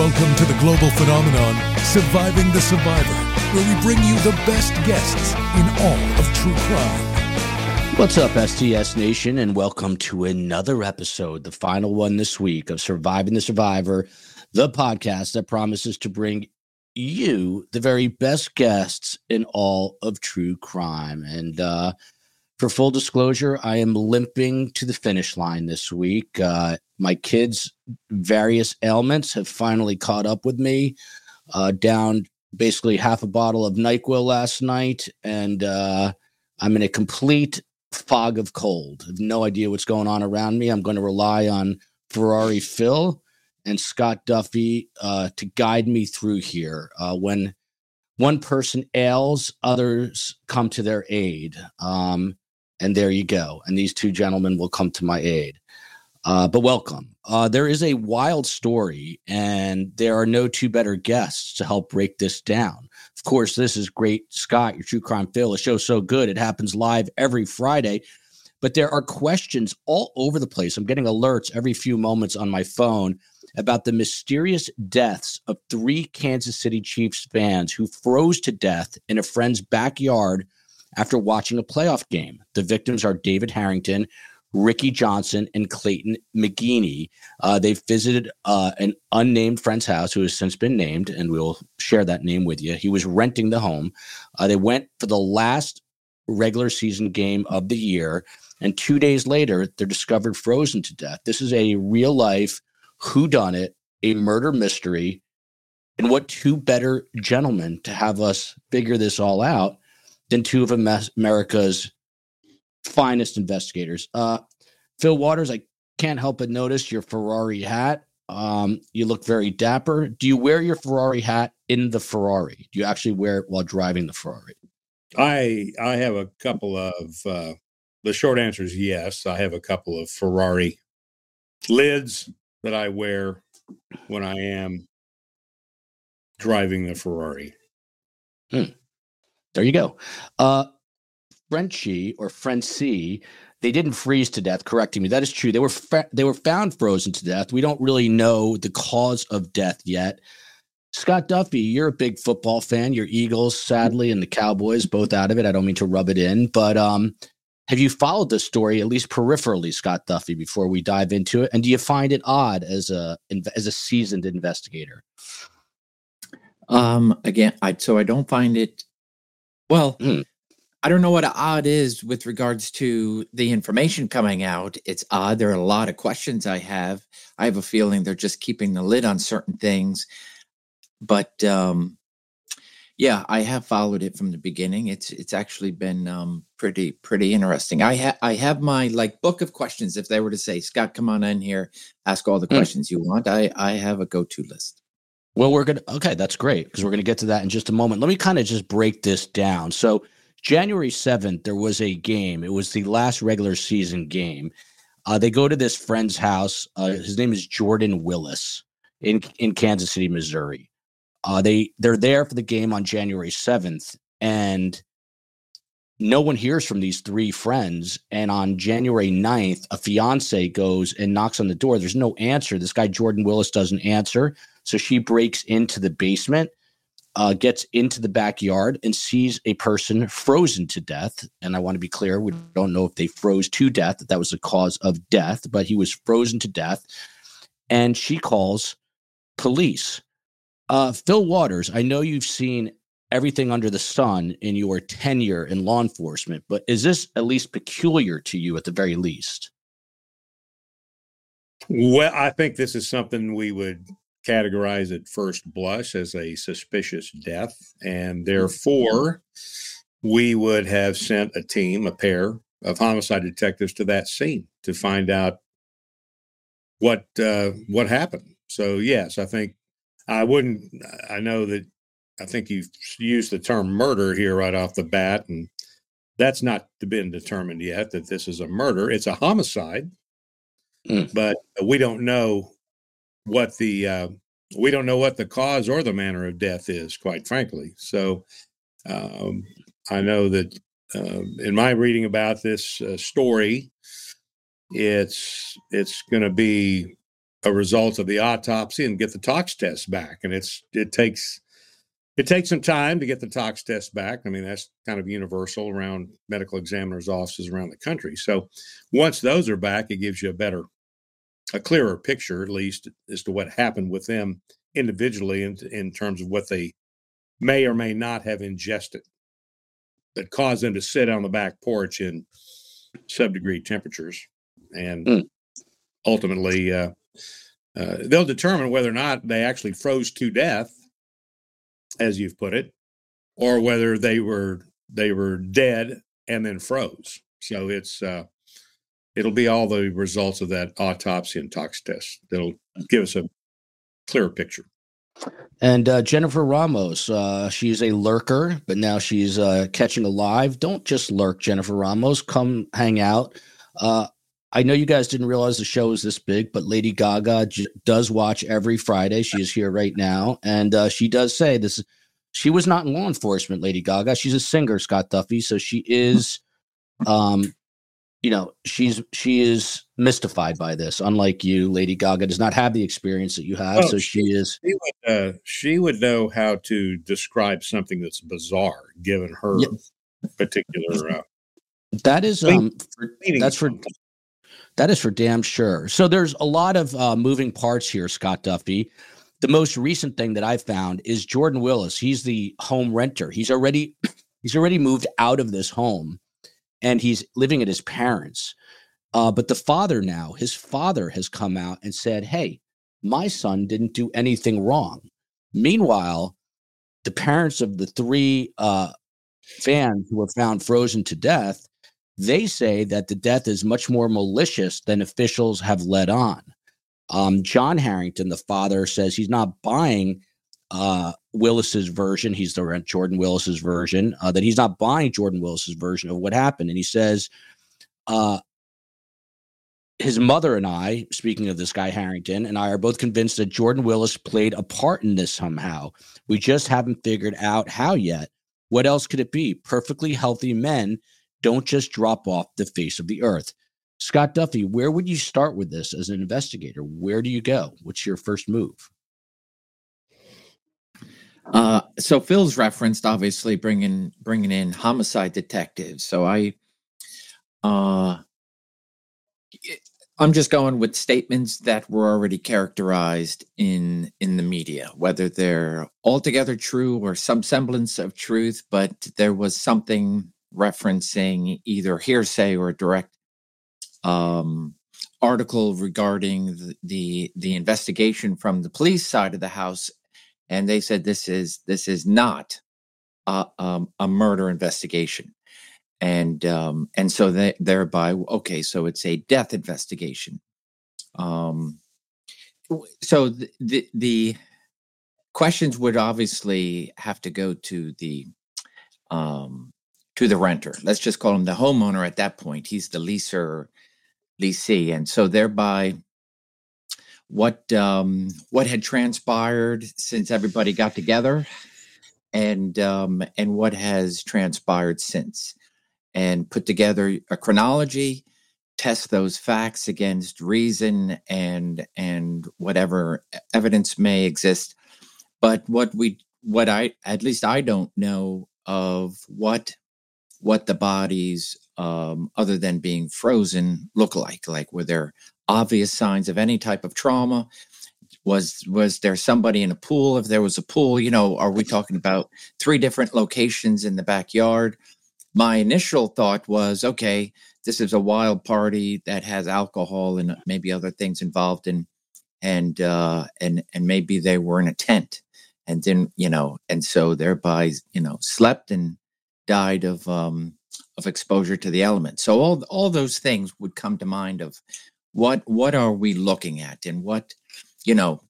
Welcome to the global phenomenon, Surviving the Survivor, where we bring you the best guests in all of true crime. What's up, STS Nation, and welcome to another episode, the final one this week of Surviving the Survivor, the podcast that promises to bring you the very best guests in all of true crime. And uh, for full disclosure, I am limping to the finish line this week. Uh, my kids' various ailments have finally caught up with me. Uh, down basically half a bottle of NyQuil last night, and uh, I'm in a complete fog of cold. I have no idea what's going on around me. I'm going to rely on Ferrari Fil and Scott Duffey uh, to guide me through here. Uh, when one person ails, others come to their aid. Um, and there you go. And these two gentlemen will come to my aid. Uh, but welcome. Uh, there is a wild story, and there are no two better guests to help break this down. Of course, this is great, Scott, your true crime Fil. The show's so good. It happens live every Friday, but there are questions all over the place. I'm getting alerts every few moments on my phone about the mysterious deaths of three Kansas City Chiefs fans who froze to death in a friend's backyard after watching a playoff game. The victims are David Harrington, Ricky Johnson, and Clayton McGeeney. Uh, they've visited uh, an unnamed friend's house who has since been named, and we'll share that name with you. He was renting the home. Uh, they went for the last regular season game of the year, and two days later, they're discovered frozen to death. This is a real life who done it, a murder mystery. And what two better gentlemen to have us figure this all out than two of America's finest investigators. Uh, Fil Waters, I can't help but notice your Ferrari hat. Um, you look very dapper. Do you wear your Ferrari hat in the Ferrari? Do you actually wear it while driving the Ferrari? I I have a couple of. Uh, the short answer is yes. I have a couple of Ferrari lids that I wear when I am driving the Ferrari. Hmm. There you go. Uh, Frenchie or Frenchie, they didn't freeze to death. Correcting me, that is true. They were fa- they were found frozen to death. We don't really know the cause of death yet. Scott Duffey, you're a big football fan. Your Eagles, sadly, and the Cowboys both out of it. I don't mean to rub it in, but um, have you followed this story at least peripherally, Scott Duffey, before we dive into it? And do you find it odd as a as a seasoned investigator? Um, again, I so I don't find it well, mm. I don't know what odd is with regards to the information coming out. It's odd. There are a lot of questions I have. I have a feeling they're just keeping the lid on certain things. But um, yeah, I have followed it from the beginning. It's it's actually been um, pretty pretty interesting. I have I have my like book of questions. If they were to say, Scott, come on in here, ask all the mm. questions you want. I I have a go to list. Well, we're going to, okay, that's great because we're going to get to that in just a moment. Let me kind of just break this down. So, January 7th, there was a game. It was the last regular season game. Uh, they go to this friend's house. Uh, his name is Jordan Willis in, in Kansas City, Missouri. Uh, they, they're there for the game on January 7th, and no one hears from these three friends. And on January 9th, a fiance goes and knocks on the door. There's no answer. This guy, Jordan Willis, doesn't answer. So she breaks into the basement, uh, gets into the backyard, and sees a person frozen to death. And I want to be clear we don't know if they froze to death, that that was the cause of death, but he was frozen to death. And she calls police. Uh, Fil Waters, I know you've seen everything under the sun in your tenure in law enforcement, but is this at least peculiar to you at the very least? Well, I think this is something we would categorize at first blush as a suspicious death. And therefore, we would have sent a team, a pair of homicide detectives to that scene to find out what uh, what happened. So yes, I think I wouldn't. I know that I think you've used the term murder here right off the bat, and that's not been determined yet that this is a murder. It's a homicide, mm. but we don't know what the uh, we don't know what the cause or the manner of death is, quite frankly. So um, I know that uh, in my reading about this uh, story, it's it's going to be a result of the autopsy and get the tox test back. And it's it takes it takes some time to get the tox test back. I mean, that's kind of universal around medical examiners' offices around the country. So once those are back, it gives you a better, a clearer picture, at least, as to what happened with them individually in, in terms of what they may or may not have ingested that caused them to sit on the back porch in sub-degree temperatures. And mm. ultimately, uh, uh, they'll determine whether or not they actually froze to death, as you've put it, or whether they were they were dead and then froze. So it's uh, it'll be all the results of that autopsy and tox test that'll give us a clearer picture. And uh, Jennifer Ramos, uh, she's a lurker, but now she's uh, catching alive. Don't just lurk, Jennifer Ramos. Come hang out. I know you guys didn't realize the show is this big, but Lady Gaga j- does watch every Friday. She is here right now, and uh, she does say this. She was not in law enforcement, Lady Gaga. She's a singer, Scott Duffey. So she is, um, you know, she's she is mystified by this. Unlike you, Lady Gaga does not have the experience that you have. Oh, so she, she is. She would, uh, she would know how to describe something that's bizarre, given her particular. Uh, that is um, for, that's for that is for damn sure. So there's a lot of uh, moving parts here, Scott Duffey. The most recent thing that I found is Jordan Willis. He's the home renter. He's already he's already moved out of this home, and he's living at his parents. Uh, but the father now, his father has come out and said, "Hey, my son didn't do anything wrong." Meanwhile, the parents of the three uh, fans who were found frozen to death they say that the death is much more malicious than officials have led on. Um, John Harrington, the father, says he's not buying uh, Willis's version. He's the Jordan Willis's version. Uh, that he's not buying Jordan Willis's version of what happened, and he says, uh, his mother and I, speaking of this guy Harrington, and I are both convinced that Jordan Willis played a part in this somehow. We just haven't figured out how yet. What else could it be? Perfectly healthy men don't just drop off the face of the earth. Scott Duffey, where would you start with this as an investigator? Where do you go? What's your first move? Uh, so Fil's referenced obviously bringing bringing in homicide detectives. So I, uh, I'm just going with statements that were already characterized in in the media, whether they're altogether true or some semblance of truth. But there was something referencing either hearsay or a direct um, article regarding the, the, the investigation from the police side of the house, and they said this is this is not a, um, a murder investigation, and um, and so they, thereby okay, so it's a death investigation. Um, so the, the the questions would obviously have to go to the um, to the renter. Let's just call him the homeowner at that point. He's the leaser, leasee, and so thereby, what um, what had transpired since everybody got together, and um, and what has transpired since, and put together a chronology, test those facts against reason and and whatever evidence may exist. But what we what I at least I don't know of what what the bodies, um, other than being frozen, look like. Like, were there obvious signs of any type of trauma? Was was there somebody in a pool? If there was a pool, you know, are we talking about three different locations in the backyard? My initial thought was, okay, this is a wild party that has alcohol and maybe other things involved in and uh and and maybe they were in a tent and then you know and so thereby you know slept and died of um, of exposure to the elements. So all all those things would come to mind of what what are we looking at and what you know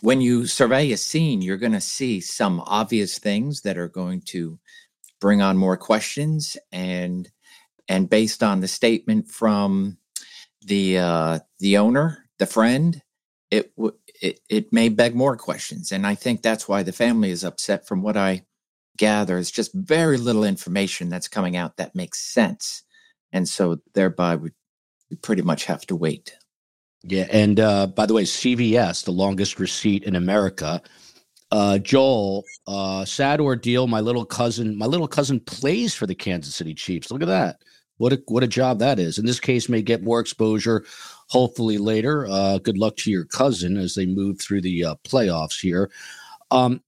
when you survey a scene you're going to see some obvious things that are going to bring on more questions and and based on the statement from the uh the owner the friend it it, it may beg more questions and i think that's why the family is upset from what i gather just very little information that's coming out that makes sense. And so thereby we, we pretty much have to wait. Yeah, and uh, by the way, CVS, the longest receipt in America. Uh, Joel, uh, sad ordeal. My little cousin, my little cousin plays for the Kansas City Chiefs. Look at that. What a what a job that is. In this case, may get more exposure, hopefully later. Uh, good luck to your cousin as they move through the uh, playoffs here. Um,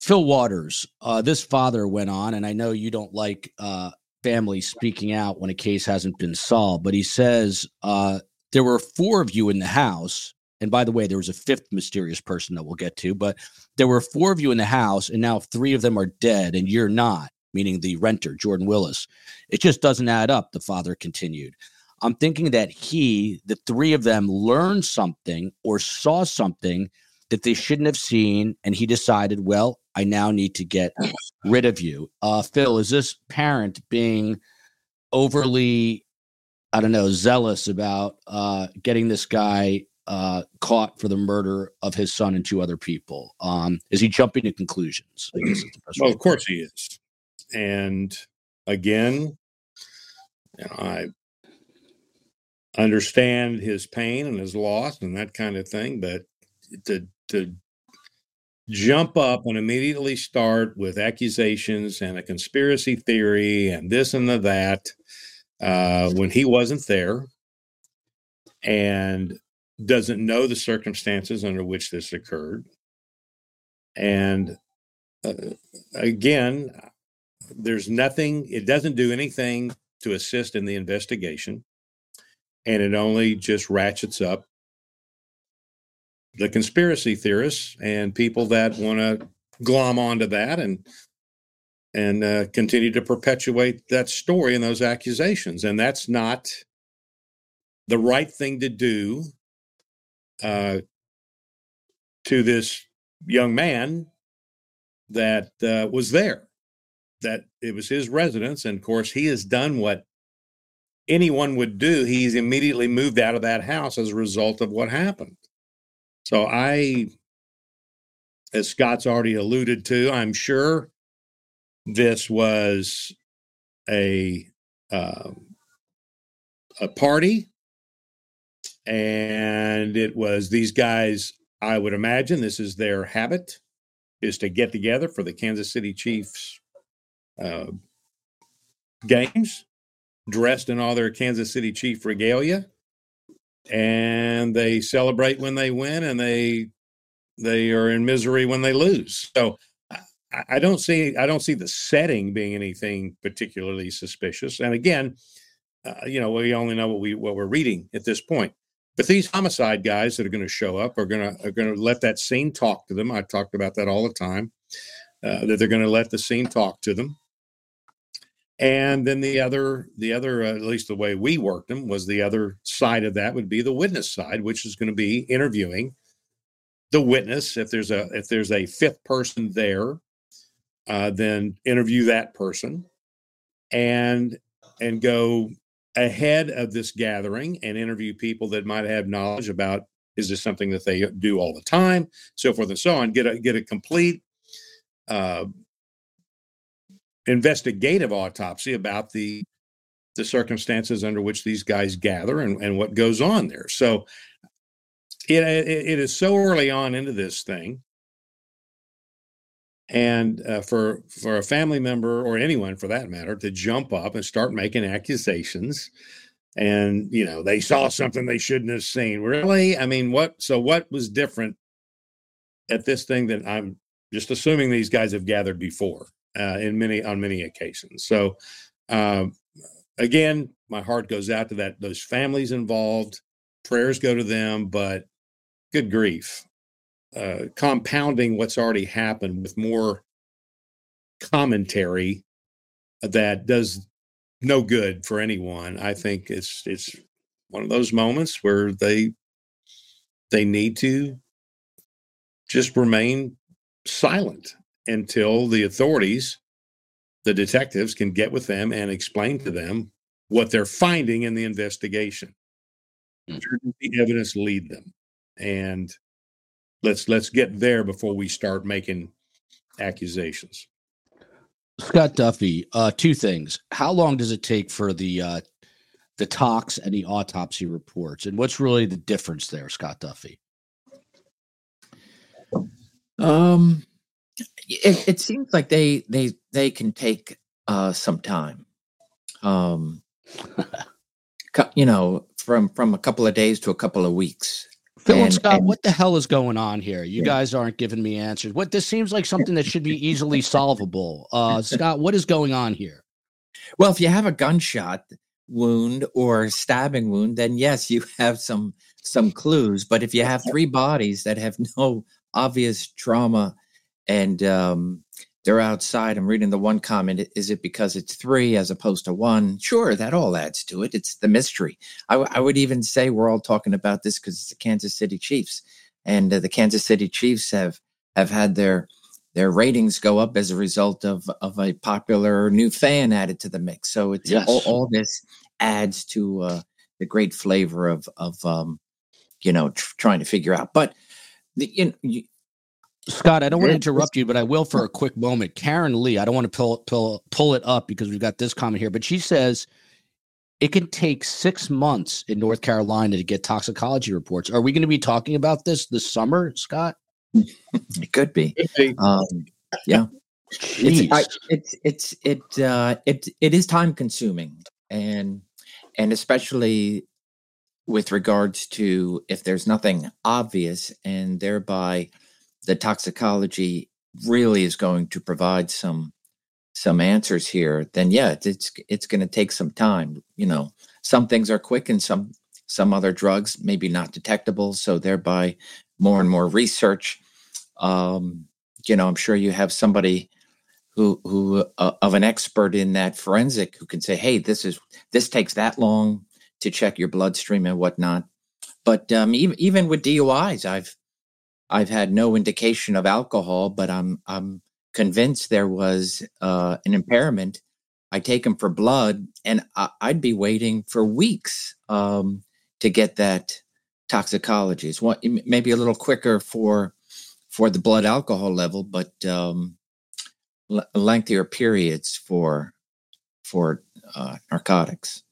Fil Waters, uh, this father went on, and I know you don't like uh, family speaking out when a case hasn't been solved, but he says uh, there were four of you in the house. And by the way, there was a fifth mysterious person that we'll get to, but there were four of you in the house, and now three of them are dead, and you're not, meaning the renter, Jordan Willis. It just doesn't add up, the father continued. I'm thinking that he, the three of them, learned something or saw something that they shouldn't have seen, and he decided, well, I now need to get rid of you. Uh, Fil, is this parent being overly, I don't know, zealous about uh, getting this guy uh, caught for the murder of his son and two other people? Um, is he jumping to conclusions? well, of course he is. And again, you know, I understand his pain and his loss and that kind of thing, but to to jump up and immediately start with accusations and a conspiracy theory and this and the that uh, when he wasn't there and doesn't know the circumstances under which this occurred. And uh, again, there's nothing, it doesn't do anything to assist in the investigation. And it only just ratchets up the conspiracy theorists and people that want to glom onto that and and uh, continue to perpetuate that story and those accusations. And that's not the right thing to do uh, to this young man that uh, was there that it was his residence. And of course he has done what anyone would do. He's immediately moved out of that house as a result of what happened so I, as Scott's already alluded to, I'm sure this was a uh, a party, and it was these guys. I would imagine this is their habit, is to get together for the Kansas City Chiefs uh, games, dressed in all their Kansas City Chief regalia and they celebrate when they win and they they are in misery when they lose. So I, I don't see I don't see the setting being anything particularly suspicious. And again, uh, you know, we only know what we what we're reading at this point. But these homicide guys that are going to show up are going to are going to let that scene talk to them. I talked about that all the time. Uh, that they're going to let the scene talk to them and then the other the other uh, at least the way we worked them was the other side of that would be the witness side which is going to be interviewing the witness. If there's a if there's a fifth person there uh, then interview that person and and go ahead of this gathering and interview people that might have knowledge about is this something that they do all the time? So forth and so on. Get a get a complete uh, investigative autopsy about the the circumstances under which these guys gather and, and what goes on there. So it, it, it is so early on into this thing. And uh, for for a family member or anyone for that matter to jump up and start making accusations, and you know they saw something they shouldn't have seen. Really, I mean, what? So what was different at this thing that I'm just assuming these guys have gathered before? Uh, in many on many occasions. So um, again, my heart goes out to that those families involved. Prayers go to them, but good grief, uh, compounding what's already happened with more commentary that does no good for anyone. I think it's it's one of those moments where they they need to just remain silent until the authorities, the detectives, can get with them and explain to them what they're finding in the investigation. Mm-hmm. The evidence lead them, and let's let's get there before we start making accusations. Scott Duffey, uh, two things. How long does it take for the uh, the tox and the autopsy reports, and what's really the difference there, Scott Duffey? Um, it, it seems like they they they can take uh some time. Um, you know, from from a couple of days to a couple of weeks. Fil and, and Scott, and, what the hell is going on here? You yeah. guys aren't giving me answers. What this seems like something that should be easily solvable. Uh, Scott, what is going on here? Well, if you have a gunshot wound or stabbing wound, then yes, you have some some clues. But if you have three bodies that have no obvious trauma and um, they're outside. I'm reading the one comment. Is it because it's three as opposed to one? Sure, that all adds to it. It's the mystery. I, w- I would even say we're all talking about this because it's the Kansas City Chiefs, and uh, the Kansas City Chiefs have have had their their ratings go up as a result of of a popular new fan added to the mix. So it's yes. all, all, this adds to uh, the great flavor of of um, you know tr- trying to figure out. But the, you know, Scott, I don't want to interrupt you, but I will for a quick moment. Karen Lee, I don't want to pull pull pull it up because we've got this comment here, but she says it can take six months in North Carolina to get toxicology reports. Are we going to be talking about this this summer, Scott? it could be. Um, yeah, it's, I, it's it's it uh, it it is time consuming, and and especially with regards to if there's nothing obvious, and thereby the toxicology really is going to provide some some answers here, then yeah, it's it's going to take some time. You know, some things are quick, and some some other drugs maybe not detectable. So thereby, more and more research. Um, you know, I'm sure you have somebody who who uh, of an expert in that forensic who can say, "Hey, this is this takes that long to check your bloodstream and whatnot." But um, even even with DUIs, I've I've had no indication of alcohol, but I'm I'm convinced there was uh, an impairment. I take them for blood, and I, would be waiting for weeks um, to get that toxicology. It's one, maybe a little quicker for for the blood alcohol level, but um, l- lengthier periods for for uh, narcotics.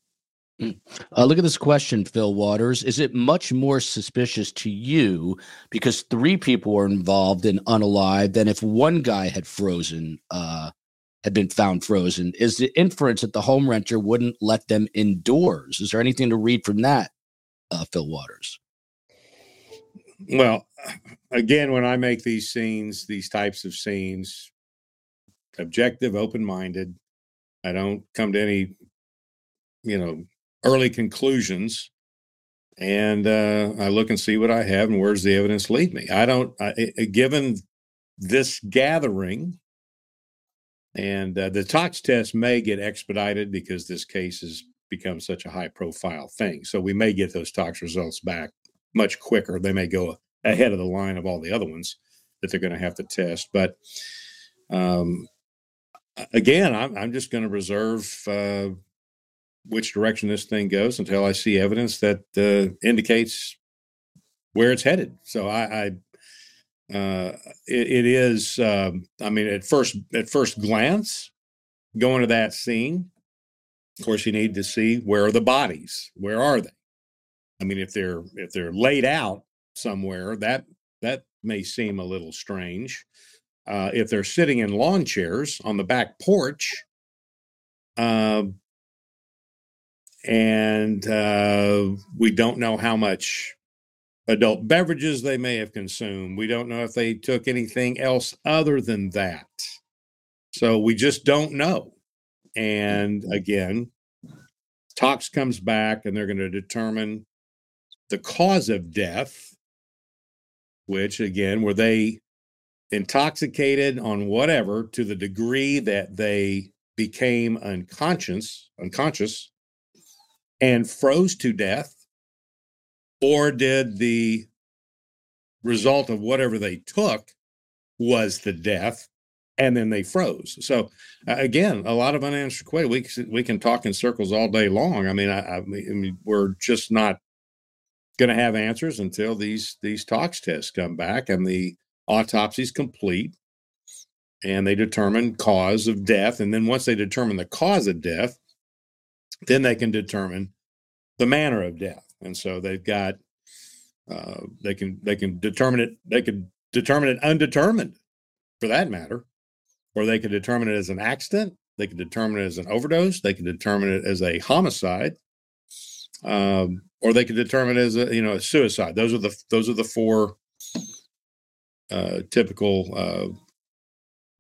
Uh, look at this question, Fil Waters. Is it much more suspicious to you because three people were involved in unalive than if one guy had frozen, uh, had been found frozen? Is the inference that the home renter wouldn't let them indoors? Is there anything to read from that, uh, Fil Waters? Well, again, when I make these scenes, these types of scenes, objective, open minded, I don't come to any, you know, early conclusions and uh, I look and see what I have and where's the evidence lead me. I don't, I, given this gathering, and uh, the tox test may get expedited because this case has become such a high profile thing. So we may get those tox results back much quicker. They may go ahead of the line of all the other ones that they're going to have to test. But um, again, I'm, I'm just going to reserve uh, which direction this thing goes until I see evidence that uh, indicates where it's headed. So I, I uh, it, it is. Um, I mean, at first, at first glance, going to that scene, of course, you need to see where are the bodies. Where are they? I mean, if they're if they're laid out somewhere, that that may seem a little strange. Uh, if they're sitting in lawn chairs on the back porch, uh, and uh, we don't know how much adult beverages they may have consumed. We don't know if they took anything else other than that. So we just don't know. And again, tox comes back and they're going to determine the cause of death, which again, were they intoxicated on whatever to the degree that they became unconscious, unconscious, and froze to death? Or did the result of whatever they took was the death and then they froze? So, again, a lot of unanswered questions. We, we can talk in circles all day long. I mean, I, I mean we're just not going to have answers until these these tox tests come back and the autopsies complete and they determine cause of death and then once they determine the cause of death then they can determine the manner of death, and so they've got uh, they can they can determine it they can determine it undetermined, for that matter, or they could determine it as an accident. They could determine it as an overdose. They could determine it as a homicide, um, or they could determine it as a you know a suicide. Those are the those are the four uh, typical uh,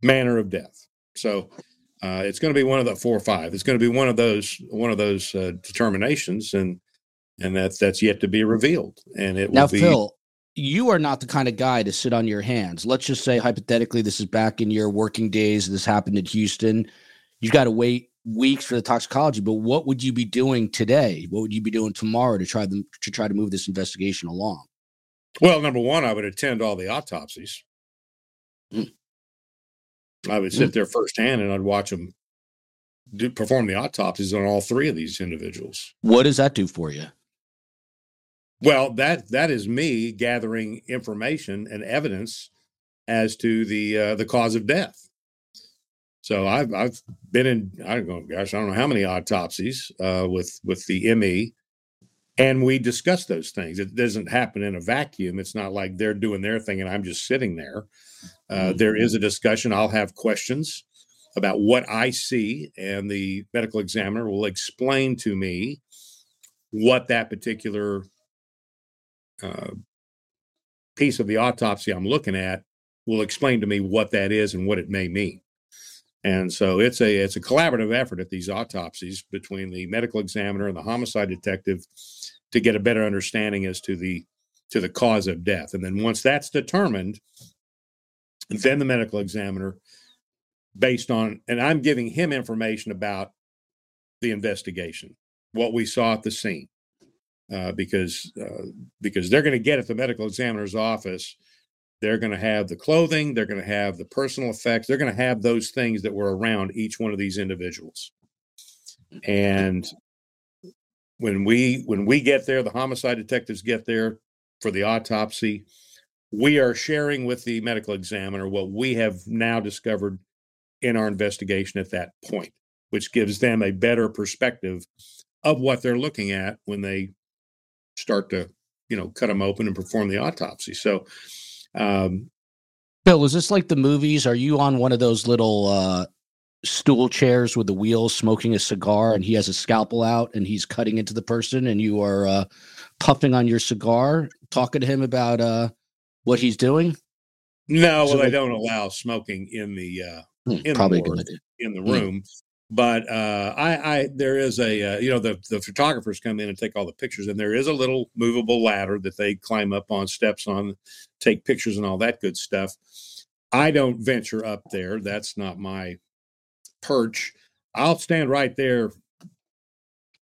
manner of death. So uh, it's going to be one of the four or five. It's going to be one of those one of those uh, determinations, and and that's that's yet to be revealed. And it now, will be. Fil, you are not the kind of guy to sit on your hands. Let's just say hypothetically, this is back in your working days. This happened in Houston. You've got to wait weeks for the toxicology. But what would you be doing today? What would you be doing tomorrow to try them to try to move this investigation along? Well, number one, I would attend all the autopsies. Mm. I would sit there firsthand and I'd watch them do, perform the autopsies on all three of these individuals. What does that do for you? Well, that that is me gathering information and evidence as to the uh, the cause of death. So I've I've been in I don't know gosh I don't know how many autopsies uh, with with the ME, and we discuss those things. It doesn't happen in a vacuum. It's not like they're doing their thing and I'm just sitting there. Uh, there is a discussion. I'll have questions about what I see, and the medical examiner will explain to me what that particular uh, piece of the autopsy I'm looking at will explain to me what that is and what it may mean. And so it's a it's a collaborative effort at these autopsies between the medical examiner and the homicide detective to get a better understanding as to the to the cause of death. And then once that's determined, then the medical examiner, based on and I'm giving him information about the investigation, what we saw at the scene, uh, because uh, because they're going to get at the medical examiner's office. They're going to have the clothing. They're going to have the personal effects. They're going to have those things that were around each one of these individuals. And when we when we get there, the homicide detectives get there for the autopsy. We are sharing with the medical examiner what we have now discovered in our investigation at that point, which gives them a better perspective of what they're looking at when they start to you know cut them open and perform the autopsy so um Bill, is this like the movies? Are you on one of those little uh, stool chairs with the wheels, smoking a cigar, and he has a scalpel out and he's cutting into the person, and you are uh, puffing on your cigar, talking to him about uh, what he's doing? no So well they don't allow smoking in the uh Hmm, In the probably idea. in the Mm. room but uh i i there is a uh, you know the the photographers come in and take all the pictures and there is a little movable ladder that they climb up on steps on take pictures and all that good stuff i don't venture up there that's not my perch i'll stand right there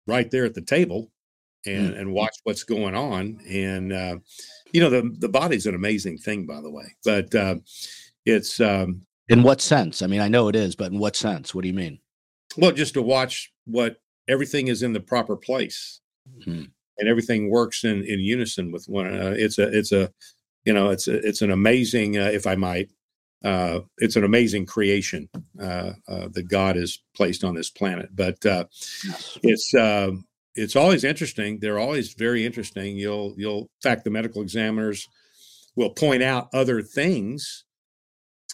right there at the table and and watch what's going on and uh you know the the body's an amazing thing by the way but uh it's um In what sense? I mean, I know it is, but in what sense? What do you mean? Well, just to watch what everything is in the proper place Hmm. and everything works in in unison with one. Uh, it's a it's a you know it's a, it's an amazing uh, if I might uh, it's an amazing creation uh, uh, that God has placed on this planet. But uh, it's uh, it's always interesting. They're always very interesting. You'll you'll in fact the medical examiners will point out other things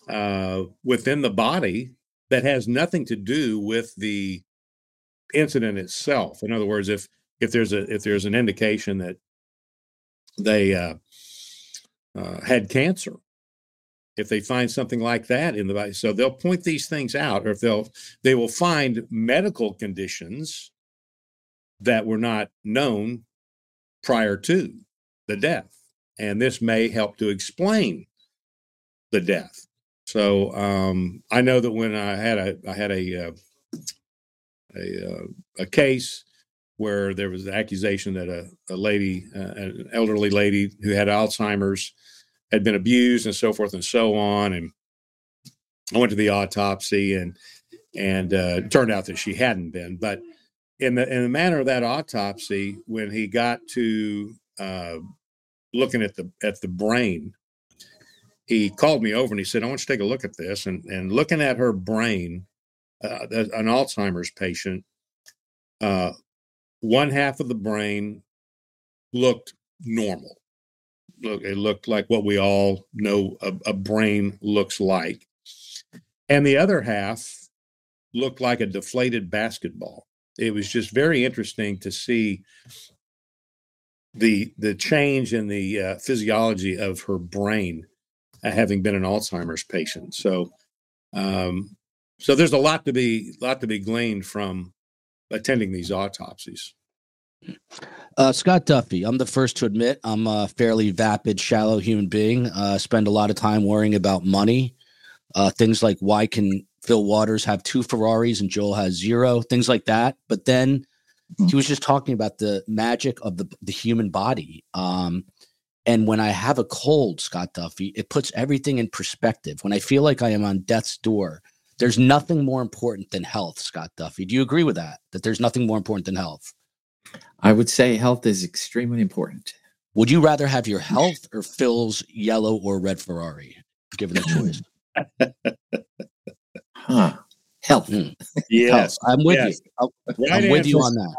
uh, within the body that has nothing to do with the incident itself. In other words, if if there's a if there's an indication that they uh, uh, had cancer, if they find something like that in the body, so they'll point these things out, or if they'll they will find medical conditions that were not known prior to the death, and this may help to explain the death. So um, I know that when I had a I had a uh, a uh, a case where there was an accusation that a, a lady, uh, an elderly lady who had Alzheimer's, had been abused and so forth and so on, and I went to the autopsy and and uh, turned out that she hadn't been, but in the in the manner of that autopsy, when he got to uh, looking at the at the brain, he called me over and he said, "I want you to take a look at this." And and looking at her brain, uh, an Alzheimer's patient, uh, one half of the brain looked normal. Look, it looked like what we all know a, a brain looks like. And the other half looked like a deflated basketball. It was just very interesting to see the the change in the uh, physiology of her brain, having been an Alzheimer's patient. So, um, so there's a lot to be lot to be gleaned from attending these autopsies. Uh, Scott Duffey, I'm the first to admit I'm a fairly vapid, shallow human being. Uh, spend a lot of time worrying about money, uh, things like why can Fil Waters have two Ferraris and Joel has zero, things like that. But then he was just talking about the magic of the the human body. Um, and when I have a cold, Scott Duffey, it puts everything in perspective. When I feel like I am on death's door, there's nothing more important than health, Scott Duffey. Do you agree with that? That there's nothing more important than health? I would say health is extremely important. Would you rather have your health or Fil's yellow or red Ferrari, given the choice? huh. Health. Mm. Yes. Health. I'm with yes. you. Right I'm with you on that.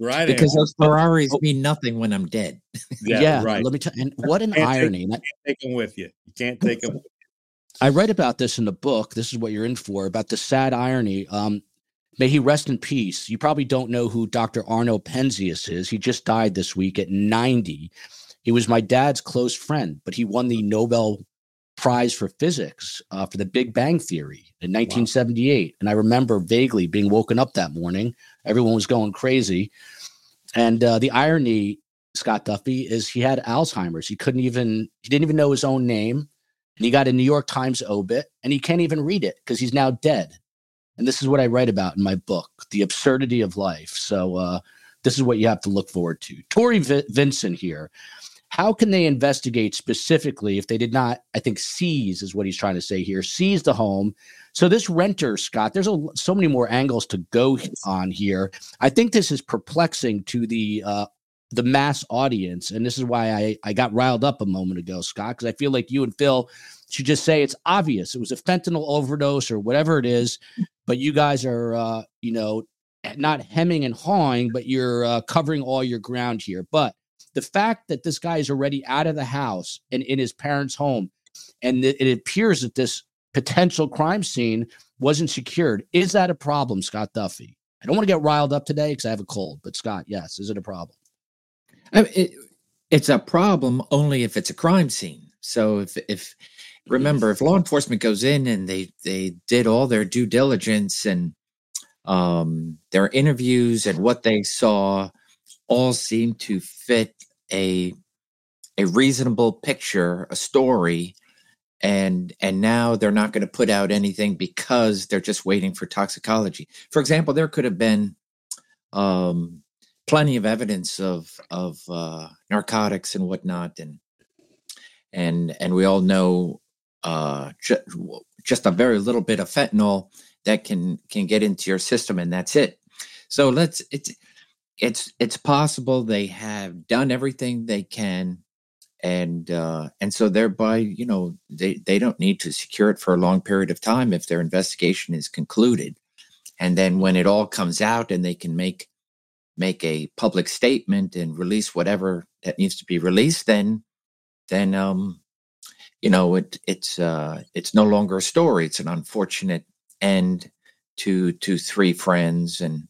Right. Because those Ferraris mean nothing when I'm dead. Yeah. yeah right. Let me tell you. And what an irony. Take, you can't take them with you. You can't take them. I write about this in the book. This is what you're in for about the sad irony. Um, may he rest in peace. You probably don't know who Dr. Arno Penzias is. He just died this week at 90. He was my dad's close friend, but he won the Nobel Prize for Physics uh, for the Big Bang Theory in 1978. Wow. And I remember vaguely being woken up that morning. Everyone was going crazy. And uh, the irony, Scott Duffey, is he had Alzheimer's. He couldn't even, he didn't even know his own name. And he got a New York Times obit and he can't even read it because he's now dead. And this is what I write about in my book, The Absurdity of Life. So uh, this is what you have to look forward to. Tori v- Vincent here. How can they investigate specifically if they did not, I think, seize is what he's trying to say here, seize the home? So this renter, Scott, there's a, so many more angles to go on here. I think this is perplexing to the uh, the mass audience, and this is why I I got riled up a moment ago, Scott, because I feel like you and Fil should just say it's obvious it was a fentanyl overdose or whatever it is, but you guys are uh, you know not hemming and hawing, but you're uh, covering all your ground here. But the fact that this guy is already out of the house and in his parents' home, and it, it appears that this potential crime scene wasn't secured, is that a problem, Scott Duffey? I don't want to get riled up today because I have a cold, but Scott, yes, is it a problem? I mean, it, it's a problem only if it's a crime scene. So if if remember if law enforcement goes in and they they did all their due diligence and um, their interviews and what they saw all seem to fit a a reasonable picture, a story, and and now they're not going to put out anything because they're just waiting for toxicology. For example, there could have been um, plenty of evidence of of uh, narcotics and whatnot, and and and we all know uh, ju- just a very little bit of fentanyl that can can get into your system, and that's it. So let's it's it's it's possible they have done everything they can and uh, and so thereby you know they they don't need to secure it for a long period of time if their investigation is concluded. And then when it all comes out and they can make make a public statement and release whatever that needs to be released then then um you know it it's uh it's no longer a story. It's an unfortunate end to to three friends and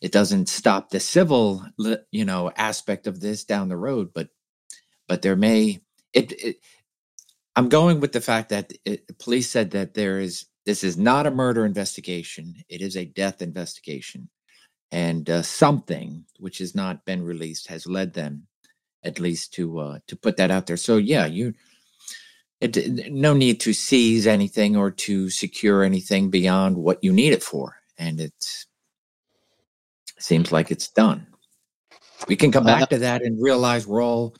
it doesn't stop the civil you know aspect of this down the road but but there may it, it i'm going with the fact that it, police said that there is this is not a murder investigation it is a death investigation. And uh, something which has not been released has led them at least to uh, to put that out there. So yeah you it, no need to seize anything or to secure anything beyond what you need it for. And it's seems like it's done. We can come back uh, to that and realize we're all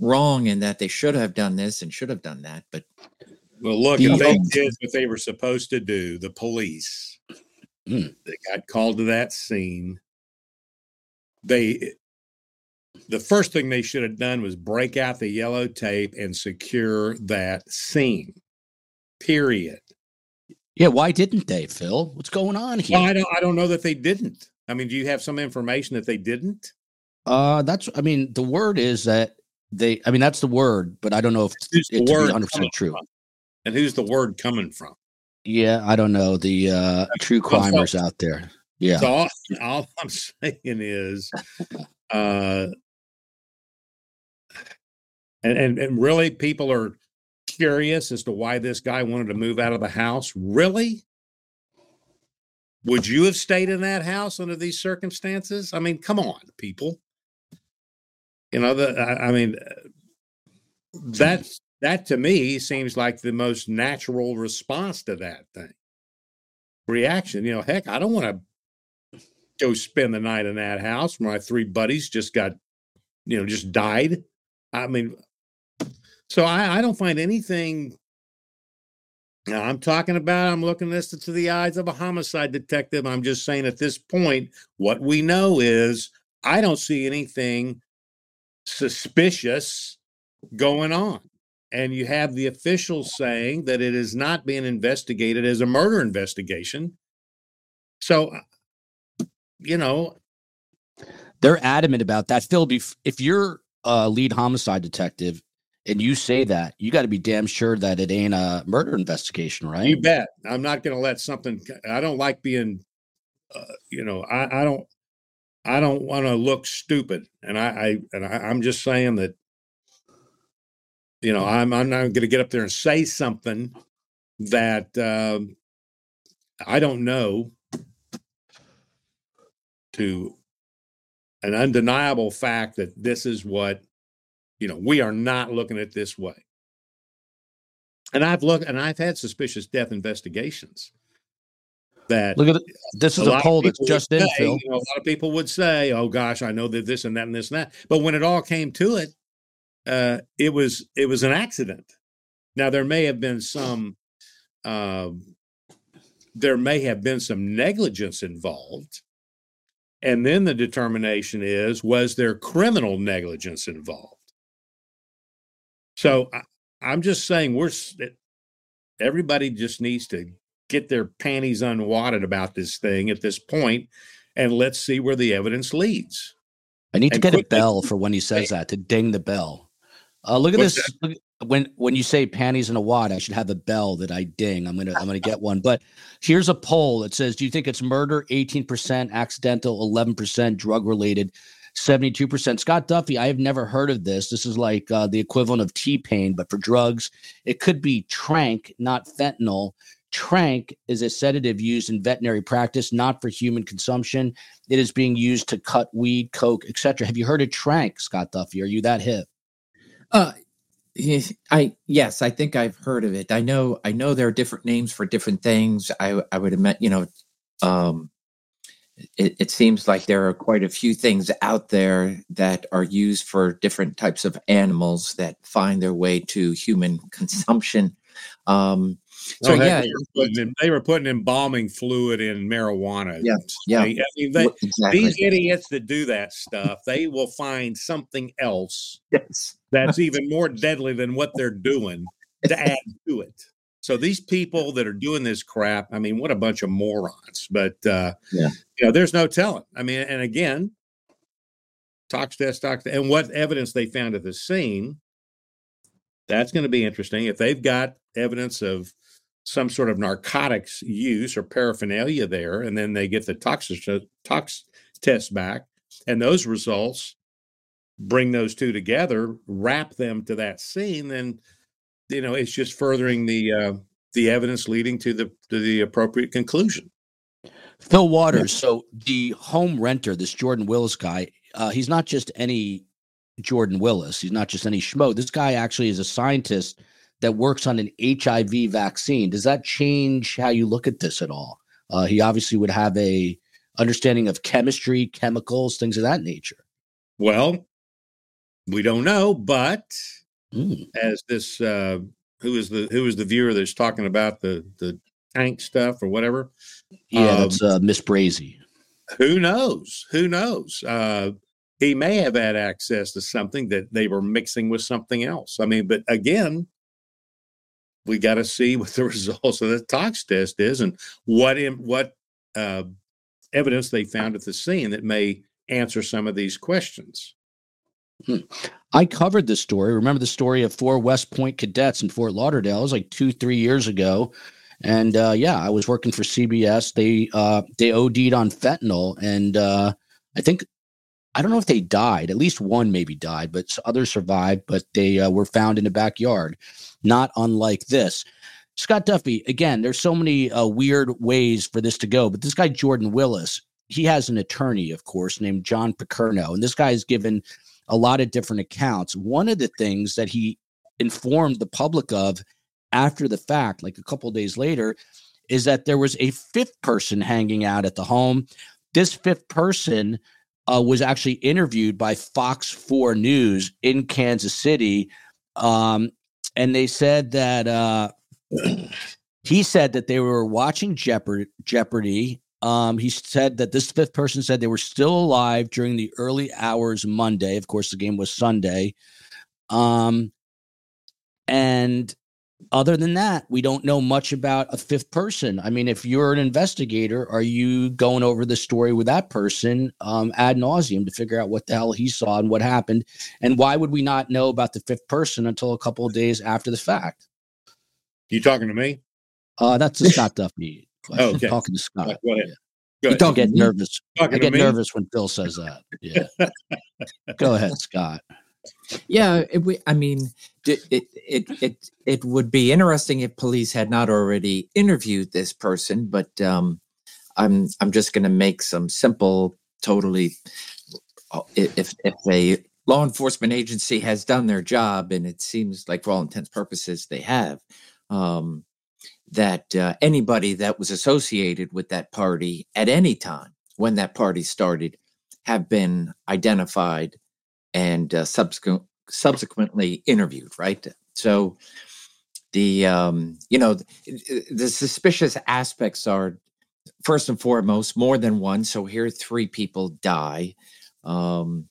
wrong and that they should have done this and should have done that. But well, look, if they did what they were supposed to do, the police mm. that got called to that scene, they the first thing they should have done was break out the yellow tape and secure that scene. Period. Yeah, why didn't they, Fil? What's going on here? Well, I don't I don't know that they didn't. I mean, do you have some information that they didn't? Uh, that's. I mean, the word is that they. I mean, that's the word, but I don't know if Who's it's word 100 percent true. from? And who's the word coming from? Yeah, I don't know the uh true crimers out there. Yeah, So all, all I'm saying is, uh, and, and and really, people are curious as to why this guy wanted to move out of the house. Really? Would you have stayed in that house under these circumstances? I mean, come on, people. You know, the I, I mean, uh, that's that to me seems like the most natural response to that thing. Reaction, you know, heck, I don't want to go spend the night in that house. My three buddies just got, you know, just died. I mean, so I, I don't find anything. Now I'm talking about, I'm looking this to the eyes of a homicide detective. I'm just saying at this point, what we know is I don't see anything suspicious going on. And you have the officials saying that it is not being investigated as a murder investigation. So, uh, you know, they're adamant about that. Fil, if you're a lead homicide detective and you say that, you got to be damn sure that it ain't a murder investigation, right? You bet. I'm not going to let something. I don't like being, uh, you know, I, I don't, I don't want to look stupid, and I, I and I, I'm just saying that, you know, I'm I'm not going to get up there and say something that um, I don't know to an undeniable fact that this is what, you know, we are not looking at this way. And I've looked and I've had suspicious death investigations that Look at it. This is a, of poll that's just in, say, Fil. You know, a lot of people would say, "Oh gosh, I know that this and that and this and that," but when it all came to it, uh, it was it was an accident. Now there may have been some, um, there may have been some negligence involved, and then the determination is was there criminal negligence involved. So I, I'm just saying we're everybody just needs to get their panties unwadded about this thing at this point and let's see where the evidence leads. I need to and get a bell for when he says that to ding the bell. Uh, look at this. Look, when when you say panties in a wad, I should have a bell that I ding. I'm gonna I'm gonna get one. But here's a poll that says, "Do you think it's murder? 18%, accidental, 11%, drug related, 72%." Scott Duffey, I have never heard of this. This is like uh, the equivalent of T pain, but for drugs. It could be tranq, not fentanyl. Tranq is a sedative used in veterinary practice, not for human consumption. It is being used to cut weed, coke, etc. Have you heard of tranq, Scott Duffey? Are you that hip? Uh, I yes, I think I've heard of it. I know I know there are different names for different things. I I would admit, you know, um, it, it seems like there are quite a few things out there that are used for different types of animals that find their way to human consumption. Um, so heck, yeah, they were, in, they were putting embalming fluid in marijuana. Yeah, yeah. I mean, they, exactly. these idiots that do that stuff, they will find something else Yes. that's even more deadly than what they're doing to add to it. So these people that are doing this crap, I mean, what a bunch of morons. But uh, Yeah. you know, there's no telling. I mean, and again, tox test, tox, and what evidence they found at the scene. That's going to be interesting. If they've got evidence of some sort of narcotics use or paraphernalia there, and then they get the toxic tox test back, and those results bring those two together, wrap them to that scene, then you know it's just furthering the uh, the evidence leading to the to the appropriate conclusion. Fil Waters. So the home renter, this Jordan Willis guy, uh, he's not just any Jordan Willis. He's not just any schmo. This guy actually is a scientist that works on an HIV vaccine. Does that change how you look at this at all? Uh, he obviously would have a understanding of chemistry, chemicals, things of that nature. Well, we don't know, but Mm. as this uh, who is the who is the viewer that's talking about the the tank stuff or whatever, Yeah, Um, that's uh, Miss Brazy. who knows? Who knows? Uh, he may have had access to something that they were mixing with something else. I mean, but again, we got to see what the results of the tox test is and what in, what uh, evidence they found at the scene that may answer some of these questions. Hmm. I covered this story. Remember the story of four West Point cadets in Fort Lauderdale? It was like two, three years ago. And uh, yeah, I was working for CBS. They uh, they OD'd on fentanyl, and uh, I think I don't know if they died. At least one maybe died, but others survived. But they uh, were found in the backyard, not unlike this. Scott Duffey, again, there's so many uh, weird ways for this to go, but this guy Jordan Willis, he has an attorney, of course, named John Picerno, and this guy has given a lot of different accounts. One of the things that he informed the public of after the fact, like a couple days later, is that there was a fifth person hanging out at the home. This fifth person uh, was actually interviewed by Fox 4 News in Kansas City. Um, and they said that uh, he said that they were watching Jeopardy. Jeopardy. Um, he said that this fifth person said they were still alive during the early hours Monday. Of course, the game was Sunday. Um, and other than that, we don't know much about a fifth person. I mean, if you're an investigator, are you going over the story with that person um, ad nauseum to figure out what the hell he saw and what happened? And why would we not know about the fifth person until a couple of days after the fact? You talking to me? Uh, that's a Scott Duffey question. Oh, okay. Talking to Scott. Go ahead. Yeah. Go ahead. I get nervous. Talking I get nervous when Fil says that. Yeah. Go ahead, Scott. Yeah, it, we- I mean, it, it it it it would be interesting if police had not already interviewed this person, but um, I'm I'm just going to make some simple, totally. uh, If if a law enforcement agency has done their job, and it seems like for all intents purposes they have, um, that uh, anybody that was associated with that party at any time when that party started have been identified and uh, subsequent, subsequently interviewed, right? So the um, you know the, the suspicious aspects are first and foremost more than one. So here, three people die, um,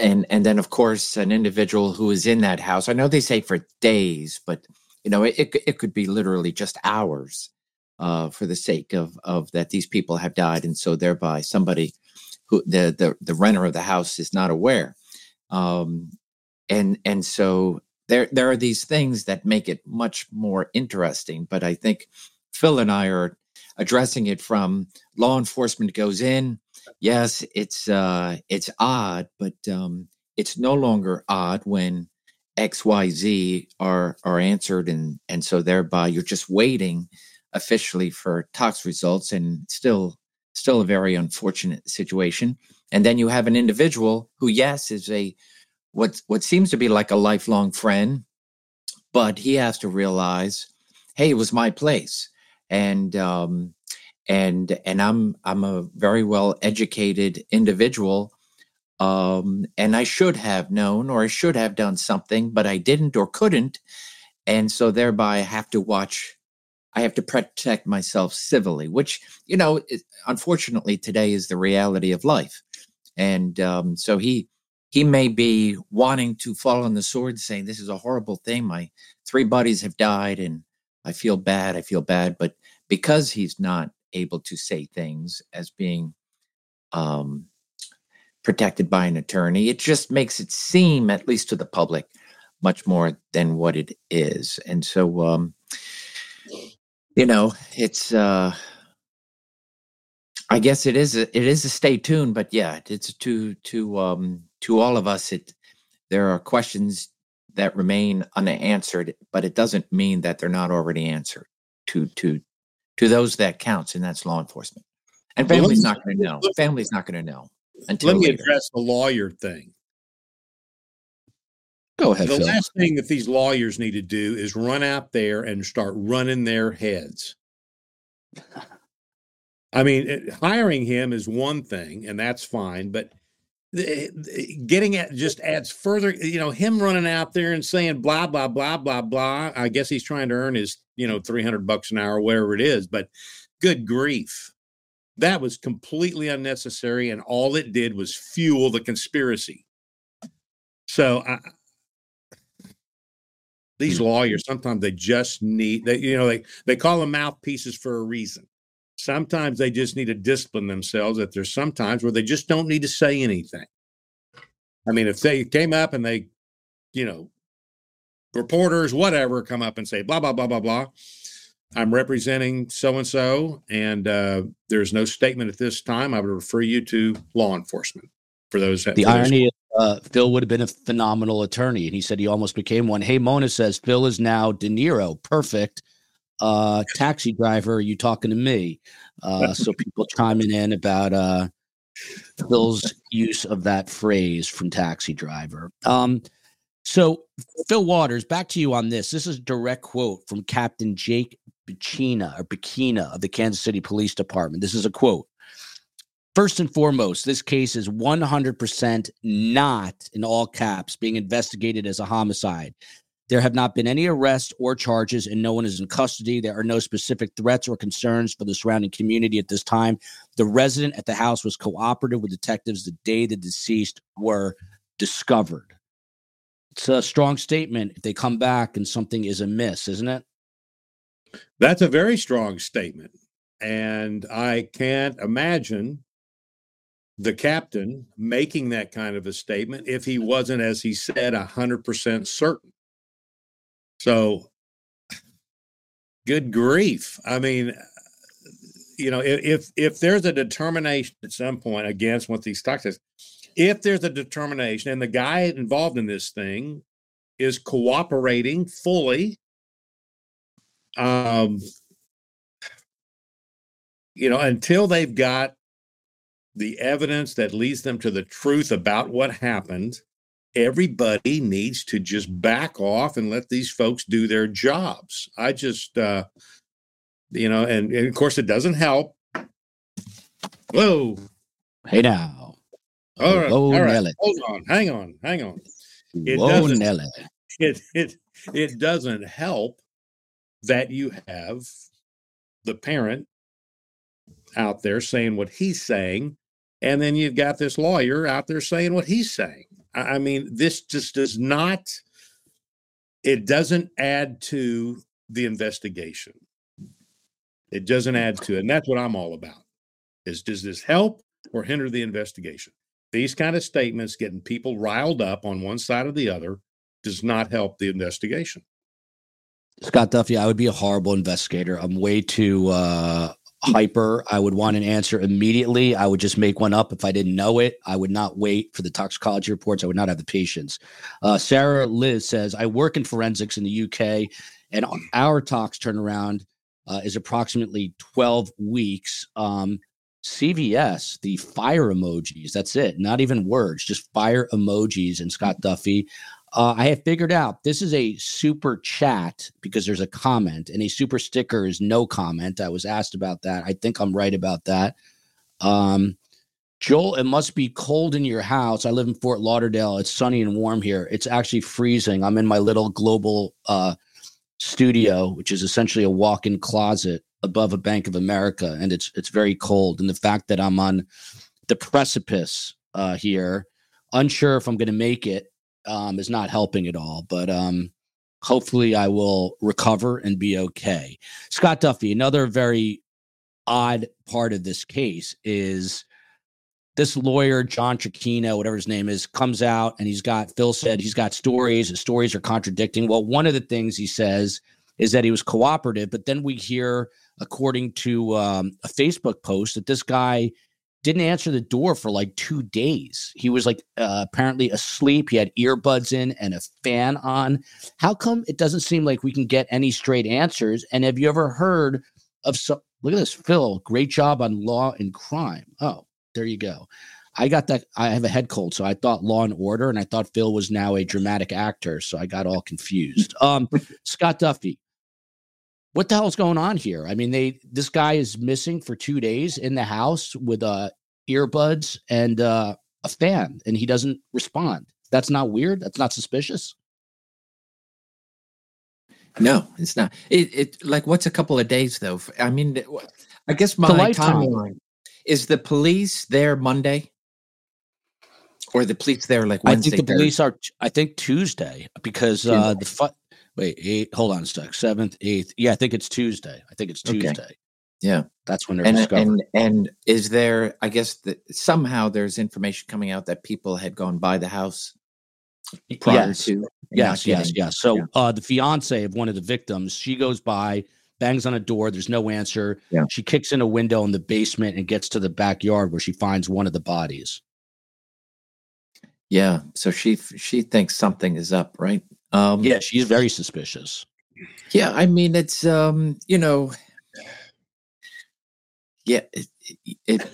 and and then of course an individual who is in that house. I know they say for days, but you know it it, it could be literally just hours uh, for the sake of of that these people have died, and so thereby somebody who the the the renter of the house is not aware. Um and and so there there are these things that make it much more interesting but i think fil and i are addressing it from law enforcement goes in. Yes it's uh it's odd but um it's no longer odd when xyz are are answered and and so thereby you're just waiting officially for tox results and still still a very unfortunate situation. And then you have an individual who yes is a what what seems to be like a lifelong friend but he has to realize hey it was my place. And um and and i'm i'm a very well educated individual um and i should have known or i should have done something but i didn't or couldn't. And so thereby i have to watch i have to protect myself civilly which you know unfortunately today is the reality of life. And um so he he may be wanting to fall on the sword saying this is a horrible thing. My three buddies have died and i feel bad i feel bad. But because he's not able to say things as being um, protected by an attorney. It just makes it seem at least to the public much more than what it is. And so um, you know it's uh i guess it is a, it is a stay tuned but yeah it's to to um to all of us it there are questions that remain unanswered but it doesn't mean that they're not already answered to to to those that counts and that's law enforcement. And family's not going to know. family's not going to know until Let me later. address the lawyer thing. Go ahead, the Fil. last thing that these lawyers need to do is run out there and start running their heads. I mean, it- hiring him is one thing, and that's fine, but the- the- getting it just adds further. You know, him running out there and saying blah blah blah blah blah. I guess he's trying to earn his you know three hundred bucks an hour, whatever it is. But good grief, that was completely unnecessary, and all it did was fuel the conspiracy. So I, these hmm. lawyers sometimes they just need they you know they they call them mouthpieces for a reason Sometimes they just need to discipline themselves. That there's sometimes where they just don't need to say anything. I mean, if they came up and they, you know, reporters, whatever, come up and say blah blah blah blah blah. I'm representing so and so, and uh, there's no statement at this time. I would refer you to law enforcement for those. The for those- irony is, uh, Fil would have been a phenomenal attorney, and he said he almost became one. Hey, Mona says Fil is now De Niro. Perfect. Uh, taxi driver, are you talking to me? Uh, so people chiming in about uh, Fil's use of that phrase from taxi driver. Um, so Fil Waters, back to you on this. This is a direct quote from Captain Jake Becchina or Becchina of the Kansas City Police Department. This is a quote. First and foremost, this case is 100% not, in all caps, being investigated as a homicide. There have not been any arrests or charges, and no one is in custody. There are no specific threats or concerns for the surrounding community at this time. The resident at the house was cooperative with detectives the day the deceased were discovered. It's a strong statement if they come back and something is amiss, isn't it? That's a very strong statement. And I can't imagine the captain making that kind of a statement if he wasn't, as he said, 100% certain. So, good grief. I mean, you know, if if, there's a determination at some point against what these stocks is, if there's a determination and the guy involved in this thing is cooperating fully um you know until they've got the evidence that leads them to the truth about what happened everybody needs to just back off and let these folks do their jobs i just uh you know and, and of course it doesn't help whoa Hey now. all right Whoa, all right Nelly. hold on hang on hang on It Whoa, Nelly. it it it doesn't help that you have the parent out there saying what he's saying and then you've got this lawyer out there saying what he's saying. I, mean this just does not it doesn't add to the investigation. It doesn't add to it and that's what i'm all about is does this help or hinder the investigation? These kind of statements getting people riled up on one side or the other does not help the investigation. Scott Duffey, I would be a horrible investigator. I'm way too uh, hyper. I would want an answer immediately. I would just make one up if I didn't know it. I would not wait for the toxicology reports. I would not have the patience. Uh, Sarah Liz says, I work in forensics in the UK, and our tox turnaround uh, is approximately 12 weeks. Um, CVS, the fire emojis, that's it. Not even words, just fire emojis. And Scott Duffey, uh, I have figured out this is a super chat because there's a comment, and a super sticker is no comment. I was asked about that. I think I'm right about that. Um, Joel, it must be cold in your house. I live in Fort Lauderdale. It's sunny and warm here. It's actually freezing. I'm in my little global uh, studio, which is essentially a walk-in closet above a Bank of America, and it's it's very cold. And the fact that I'm on the precipice uh, here, unsure if I'm going to make it, um, is not helping at all. But um, hopefully, I will recover and be okay. Scott Duffey, another very odd part of this case is this lawyer, John Trachino, whatever his name is, comes out and he's got, Fil said he's got stories. His stories are contradicting. Well, one of the things he says is that he was cooperative, but then we hear, according to um, a Facebook post, that this guy didn't answer the door for like two days. He was like uh, apparently asleep. He had earbuds in and a fan on. How come it doesn't seem like we can get any straight answers? And have you ever heard of some? Look at this, Fil. Great job on law and crime. Oh, there you go. I got that. I have a head cold, so I thought Law and Order, and I thought Fil was now a dramatic actor, so I got all confused. Um, Scott Duffey, what the hell's going on here? I mean, they this guy is missing for two days in the house with uh earbuds and uh, a fan, and he doesn't respond. That's not weird. That's not suspicious. No, it's not. It, it like what's a couple of days though? I mean, I guess my timeline is the police there Monday, or the police there like I Wednesday. think the Thursday? police are. I think Tuesday because uh, the fu- wait eight. Hold on a sec. Seventh, eighth. Yeah, I think it's Tuesday. I think it's Okay. Tuesday. Yeah, that's when they're and, discovered. And and is there? I guess that somehow there's information coming out that people had gone by the house prior yes. to. Yes, yes, yes. So yeah. uh, the fiance of one of the victims, she goes by, bangs on a door. There's no answer. Yeah. She kicks in a window in the basement and gets to the backyard where she finds one of the bodies. Yeah. So she she thinks something is up, right? Um, yeah, she's very suspicious. Yeah, I mean it's um, you know, yeah, it, it,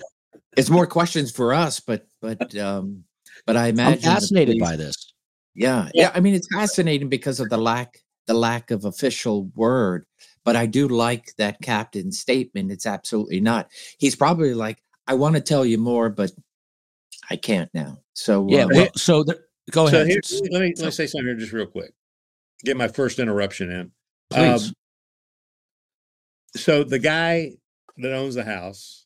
it's more questions for us, but but um, but I imagine I'm fascinated by this. Yeah, yeah. I mean, it's fascinating because of the lack the lack of official word. But I do like that captain's statement. It's absolutely not. He's probably like, I want to tell you more, but I can't now. So yeah. Uh, well, so the, go so ahead. Here, let me let me say something here just real quick. Get my first interruption in. Please. Um, so the guy that owns the house,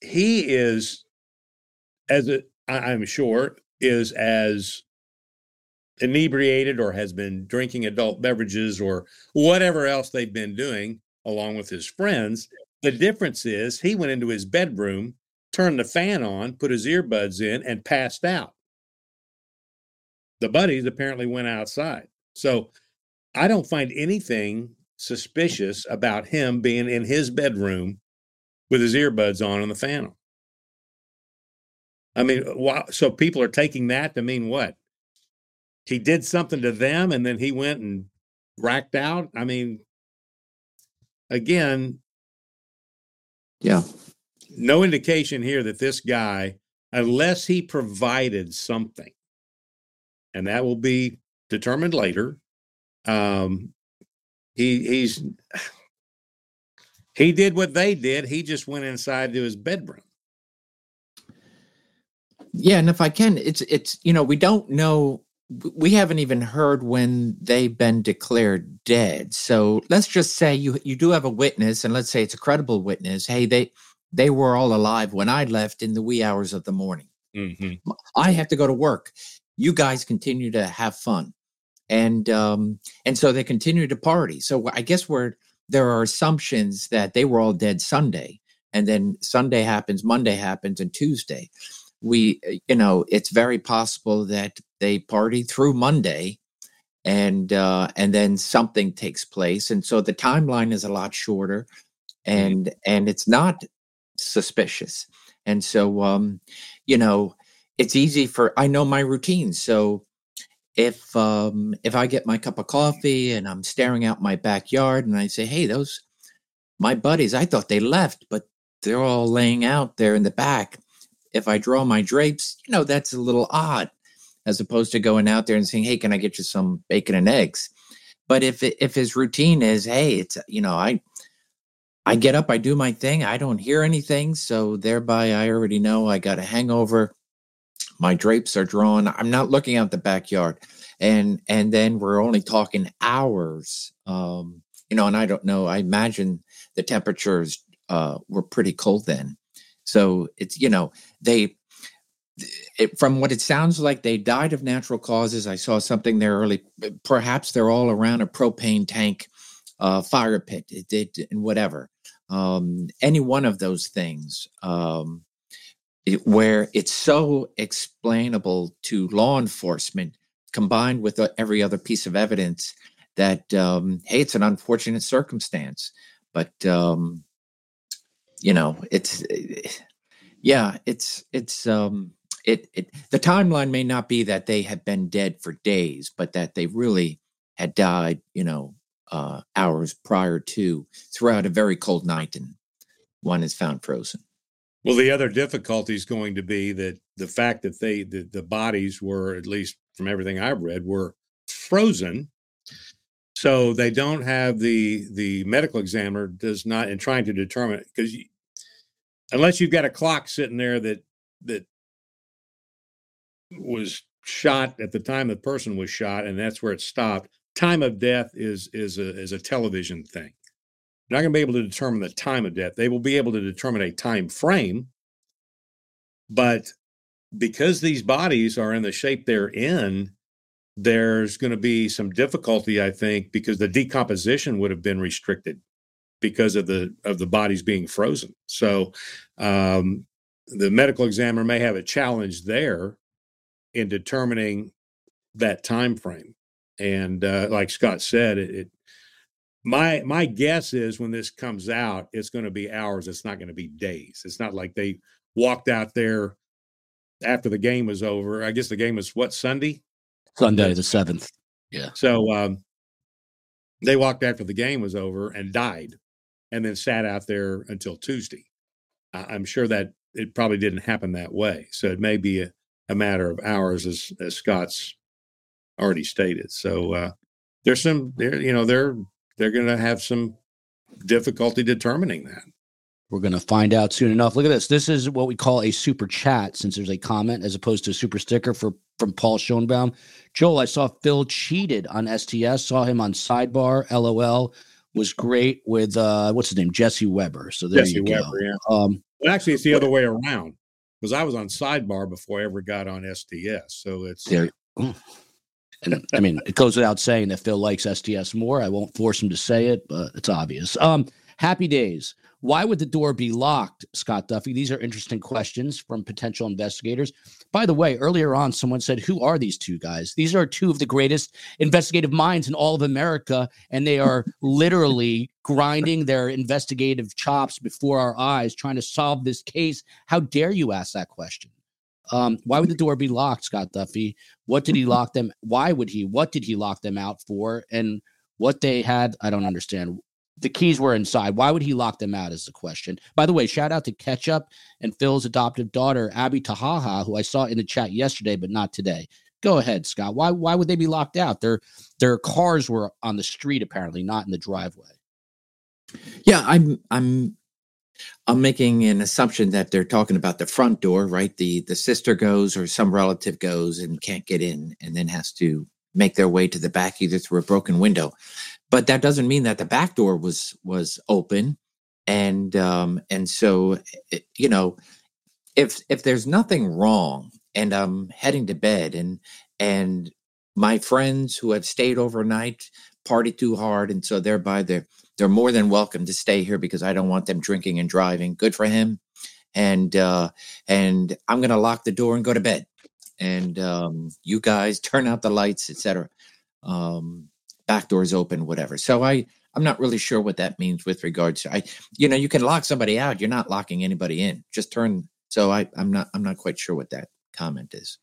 he is, as a, I'm sure, is as inebriated or has been drinking adult beverages or whatever else they've been doing along with his friends. The difference is he went into his bedroom, turned the fan on, put his earbuds in, and passed out. The buddies apparently went outside. So I don't find anything suspicious about him being in his bedroom with his earbuds on and the fan on. I mean, so people are taking that to mean what? He did something to them and then he went and racked out. I mean, again, yeah, no indication here that this guy, unless he provided something, and that will be determined later. Um, he he's he did what they did. He just went inside to his bedroom. Yeah, and if I can, it's it's you know we don't know we haven't even heard when they've been declared dead. So let's just say you you do have a witness, and let's say it's a credible witness. Hey, they they were all alive when I left in the wee hours of the morning. Mm-hmm. I have to go to work. You guys continue to have fun, and um, and so they continue to party. So I guess we're there are assumptions that they were all dead Sunday, and then Sunday happens, Monday happens, and Tuesday we uh, you know it's very possible that they party through monday and uh and then something takes place and so the timeline is a lot shorter Mm-hmm. and and it's not suspicious and so um you know it's easy for i know my routine so if um if i get my cup of coffee and i'm staring out my backyard and i say hey those my buddies i thought they left but they're all laying out there in the back if I draw my drapes, you know, that's a little odd as opposed to going out there and saying, Hey, can I get you some bacon and eggs? But if, if his routine is, Hey, it's, you know, I, I get up, I do my thing. I don't hear anything. So thereby I already know I got a hangover. My drapes are drawn. I'm not looking out the backyard. And, and then we're only talking hours. Um, you know, and I don't know. I imagine the temperatures uh, were pretty cold then. So it's, you know, they, it, from what it sounds like, they died of natural causes. I saw something there early. Perhaps they're all around a propane tank, uh, fire pit, it did, and whatever. Um, any one of those things um, where it's so explainable to law enforcement combined with uh, every other piece of evidence that, um, hey, it's an unfortunate circumstance. But, um, you know, it's yeah, it's it's um it it the timeline may not be that they had been dead for days, but that they really had died, you know, uh hours prior to throughout a very cold night and one is found frozen. Well, the other difficulty is going to be that the fact that they the, the bodies were, at least from everything I've read, were frozen. So they don't have the the medical examiner does not in trying to determine because unless you've got a clock sitting there that that was shot at the time the person was shot and that's where it stopped time of death is is a is a television thing They're not going to be able to determine the time of death they will be able to determine a time frame but because these bodies are in the shape they're in there's going to be some difficulty, I think, because the decomposition would have been restricted. because of the of the bodies being frozen. So um, the medical examiner may have a challenge there in determining that time frame. And uh, like Scott said, it, it my my guess is when this comes out, it's going to be hours. It's not going to be days. It's not like they walked out there after the game was over. I guess the game was what Sunday. Sunday the seventh. Yeah. So um, they walked after the game was over and died, and then sat out there until Tuesday. I'm sure that it probably didn't happen that way. So it may be a, a matter of hours, as as Scott's already stated. So uh, there's some there, you know, they're they're going to have some difficulty determining that. We're going to find out soon enough. Look at this. This is what we call a super chat since there's a comment as opposed to a super sticker for from Paul Schoenbaum. Joel, I saw Fil cheated on STS, saw him on sidebar. LOL was great with uh what's his name? Jesse Weber. So there Jesse you Weber, go. yeah. Um Well, actually, it's the other way around because I was on sidebar before I ever got on STS. So it's there and I mean, it goes without saying that Fil likes STS more. I won't force him to say it, but it's obvious. Um, happy days. Why would the door be locked, Scott Duffey? These are interesting questions from potential investigators. By the way, earlier on, someone said, Who are these two guys? These are two of the greatest investigative minds in all of America, and they are literally grinding their investigative chops before our eyes, trying to solve this case. How dare you ask that question? Um, why would the door be locked, Scott Duffey? What did he lock them? Why would he? What did he lock them out for? And what they had, I don't understand. The keys were inside. Why would he lock them out? Is the question. By the way, shout out to Ketchup and Fil's adoptive daughter, Abby Tahaha, who I saw in the chat yesterday, but not today. Go ahead, Scott. Why why would they be locked out? Their their cars were on the street, apparently, not in the driveway. Yeah, I'm I'm I'm making an assumption that they're talking about the front door, right? The the sister goes or some relative goes and can't get in and then has to make their way to the back either through a broken window. But that doesn't mean that the back door was was open and um and so it, you know if if there's nothing wrong and I'm heading to bed and and my friends who have stayed overnight party too hard and so thereby they're they're more than welcome to stay here because I don't want them drinking and driving. Good for him. And uh, and I'm gonna lock the door and go to bed. And um, you guys turn out the lights, etc. Um, back doors open, whatever. So I I'm not really sure what that means with regards to I you know you can lock somebody out. You're not locking anybody in. Just turn. So I I'm not I'm not quite sure what that comment is.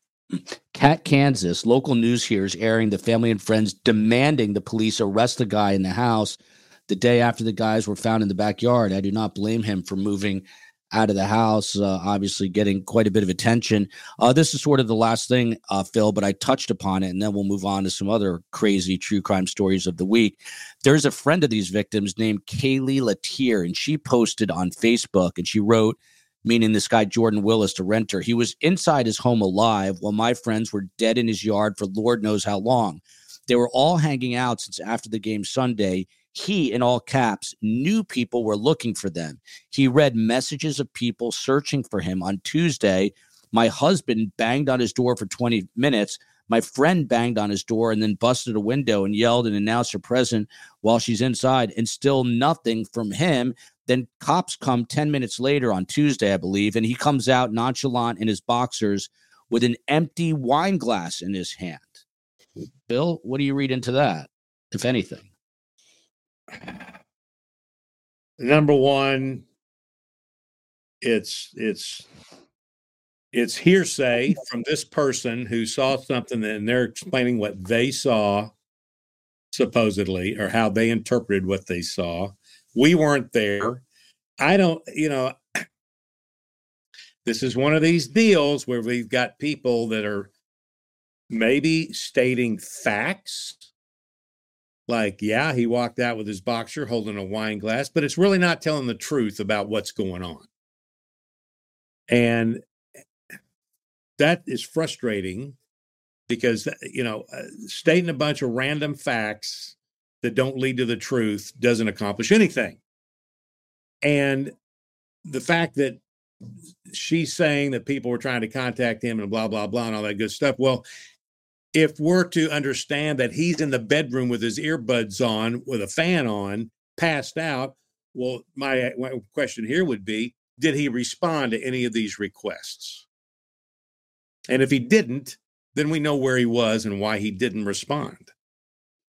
Cat, Kansas, local news here is airing the family and friends demanding the police arrest the guy in the house the day after the guys were found in the backyard. I do not blame him for moving out of the house, uh, obviously getting quite a bit of attention. Uh, this is sort of the last thing, uh, Fil, but I touched upon it, and then we'll move on to some other crazy true crime stories of the week. There's a friend of these victims named Kaylee Latier, and she posted on Facebook, and she wrote, meaning this guy Jordan Willis, the renter, he was inside his home alive while my friends were dead in his yard for Lord knows how long. They were all hanging out since after the game Sunday he, in all caps, knew people were looking for them. He read messages of people searching for him on Tuesday. My husband banged on his door for 20 minutes. My friend banged on his door and then busted a window and yelled and announced her presence while she's inside, and still nothing from him. Then cops come 10 minutes later on Tuesday, I believe, and he comes out nonchalant in his boxers with an empty wine glass in his hand. Fil, what do you read into that, if anything? Number one it's it's it's hearsay from this person who saw something and they're explaining what they saw supposedly or how they interpreted what they saw. We weren't there. I don't you know this is one of these deals where we've got people that are maybe stating facts like, yeah, he walked out with his boxer holding a wine glass, but it's really not telling the truth about what's going on. And that is frustrating because, you know, uh, stating a bunch of random facts that don't lead to the truth doesn't accomplish anything. And the fact that she's saying that people were trying to contact him and blah, blah, blah, and all that good stuff. Well, if we're to understand that he's in the bedroom with his earbuds on, with a fan on, passed out, well, my, my question here would be did he respond to any of these requests? And if he didn't, then we know where he was and why he didn't respond.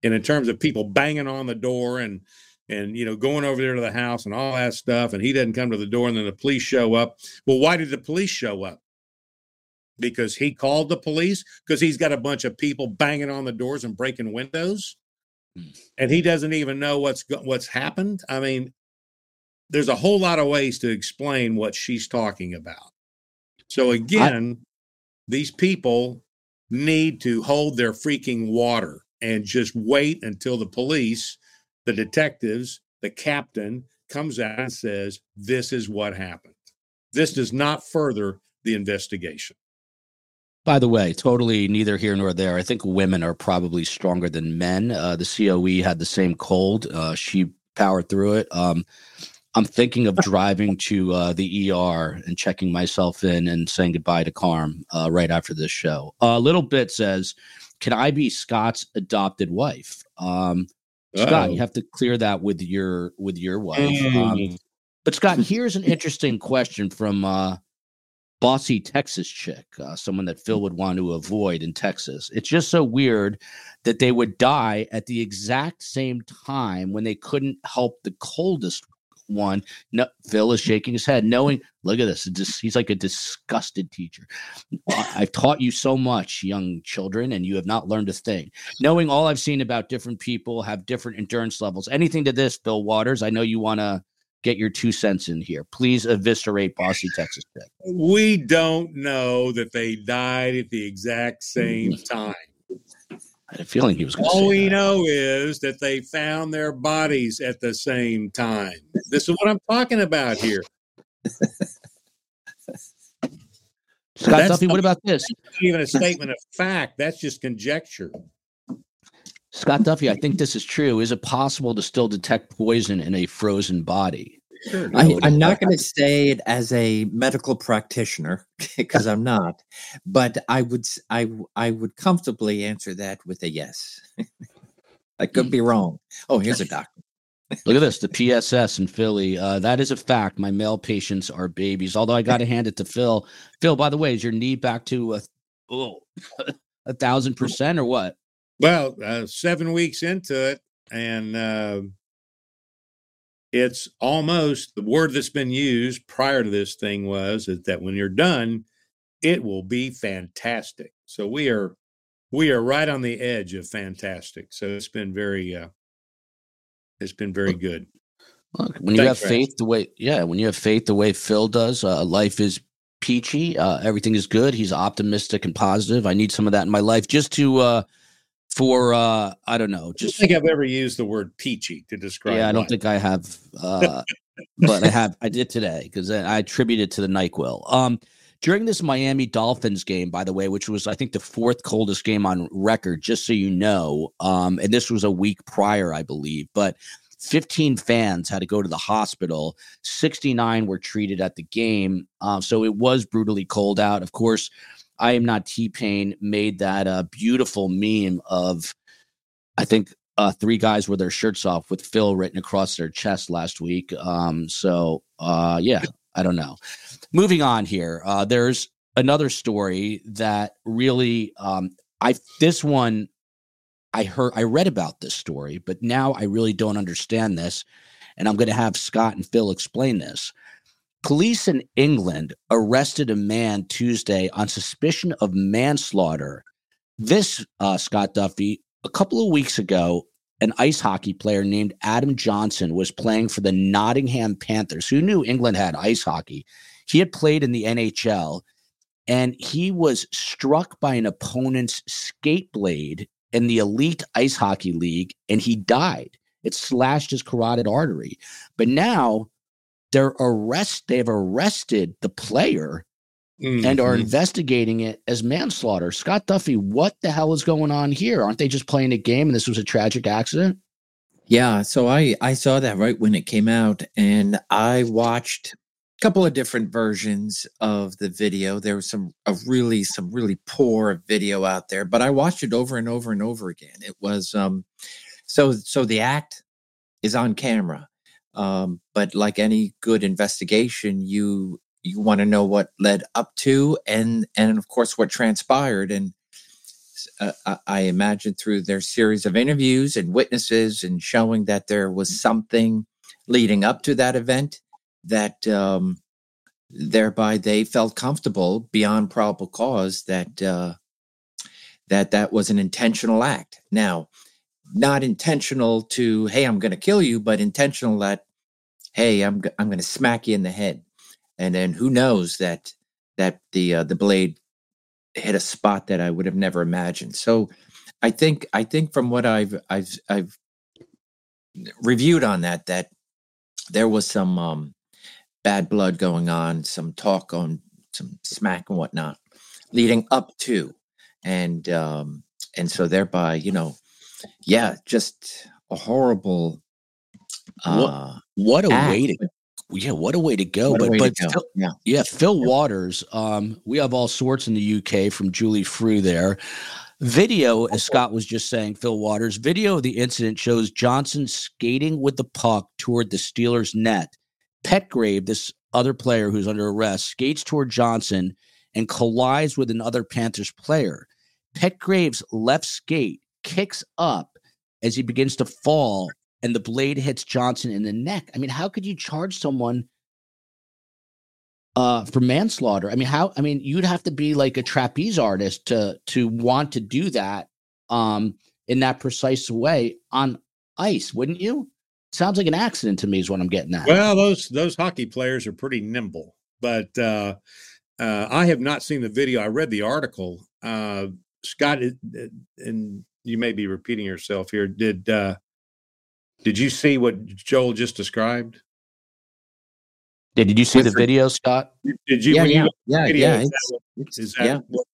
And in terms of people banging on the door and and you know going over there to the house and all that stuff, and he doesn't come to the door, and then the police show up. Well, why did the police show up? Because he called the police because he's got a bunch of people banging on the doors and breaking windows, hmm. and he doesn't even know what's what's happened. I mean, there's a whole lot of ways to explain what she's talking about. So again, I, these people need to hold their freaking water and just wait until the police, the detectives, the captain comes out and says, This is what happened. This does not further the investigation. By the way, totally neither here nor there. I think women are probably stronger than men. Uh, the COE had the same cold. Uh, she powered through it. Um, I'm thinking of driving to uh, the ER and checking myself in and saying goodbye to Carm uh, right after this show. A uh, little bit says, "Can I be Scott's adopted wife?" Um, Scott, you have to clear that with your with your wife. Mm. Um, but Scott, here's an interesting question from uh, bossy Texas chick, uh, someone that Fil would want to avoid in Texas. It's just so weird that they would die at the exact same time when they couldn't help the coldest one. No, Fil is shaking his head, knowing, look at this. He's like a disgusted teacher. I've taught you so much, young children, and you have not learned a thing. Knowing all I've seen about different people have different endurance levels. Anything to this, Fil Waters? I know you want to get your two cents in here. Please eviscerate Bossy Texas Tech. We don't know that they died at the exact same time. I had a feeling he was going to All we that. know is that they found their bodies at the same time. This is what I'm talking about here. Scott Duffey, what about this? even a statement of fact. That's just conjecture. Scott Duffey, I think this is true. Is it possible to still detect poison in a frozen body? Sure, I, am not going to say it as a medical practitioner because I'm not, but I would I I would comfortably answer that with a yes. I could be wrong. Oh, here's a doctor. Look at this, the PSS in Philly. Uh, that is a fact. My male patients are babies. Although I got to hand it to Fil. Fil, by the way, is your knee back to a oh, a thousand percent or what? Well, uh, seven weeks into it, and uh, it's almost the word that's been used prior to this thing was is that when you're done, it will be fantastic. So we are we are right on the edge of fantastic. So it's been very uh it's been very good. Look, when you have faith the way yeah, when you have faith the way Fil does, uh, life is peachy. Uh, everything is good. He's optimistic and positive. I need some of that in my life just to uh for uh I don't know. Just I don't think I've ever used the word peachy to describe. Yeah, I don't think I have, uh, but I have. I did today because I attributed to the Nyquil. Um, during this Miami Dolphins game, by the way, which was I think the fourth coldest game on record, just so you know. Um, and this was a week prior, I believe, but. 15 fans had to go to the hospital. 69 were treated at the game. Um, so it was brutally cold out. Of course, I am not T Pain made that uh, beautiful meme of, I think, uh, three guys with their shirts off with Fil written across their chest last week. Um, so, uh, yeah, I don't know. Moving on here, uh, there's another story that really, um, I this one, I heard, I read about this story, but now I really don't understand this, and I'm going to have Scott and Fil explain this. Police in England arrested a man Tuesday on suspicion of manslaughter. This, uh, Scott Duffey, a couple of weeks ago, an ice hockey player named Adam Johnson was playing for the Nottingham Panthers. Who knew England had ice hockey? He had played in the NHL and he was struck by an opponent's skate blade in the elite ice hockey league and he died. It slashed his carotid artery. But now they're arrest they've arrested the player mm-hmm. and are mm-hmm. investigating it as manslaughter. Scott Duffey, what the hell is going on here? Aren't they just playing a game and this was a tragic accident? Yeah, so I I saw that right when it came out and I watched a couple of different versions of the video. There was some a really some really poor video out there, but I watched it over and over and over again. It was um so so the act is on camera Um, but like any good investigation, you you want to know what led up to and and of course what transpired and uh, I, I imagine through their series of interviews and witnesses and showing that there was something leading up to that event that um, thereby they felt comfortable beyond probable cause that uh, that that was an intentional act. Now, not intentional to hey I'm going to kill you, but intentional that hey I'm I'm going to smack you in the head and then who knows that that the uh, the blade hit a spot that I would have never imagined. So I think I think from what I've I've I've reviewed on that that there was some um, bad blood going on, some talk on some smack and whatnot leading up to, and um, and so thereby you know, yeah, just a horrible. Uh, what, what a way to yeah, what a way to go. What but but go. Yeah. yeah, Fil Waters. Um, we have all sorts in the UK from Julie Frew there. Video, as Scott was just saying, Fil Waters, video of the incident shows Johnson skating with the puck toward the Steelers' net. Petgrave, this other player who's under arrest, skates toward Johnson and collides with another Panthers player. Petgrave's left skate kicks up as he begins to fall and the blade hits Johnson in the neck. I mean, how could you charge someone uh, for manslaughter? I mean, how? I mean, you'd have to be like a trapeze artist to to want to do that um, in that precise way on ice, wouldn't you? Sounds like an accident to me, is what I'm getting at. Well, those those hockey players are pretty nimble, but uh, uh, I have not seen the video. I read the article. Uh, Scott, and you may be repeating yourself here. Did uh, did you see what Joel just described? Yeah, did you see the video, Scott? Did you? Yeah, yeah, you yeah, video, yeah. Is that, what, is that yeah. what,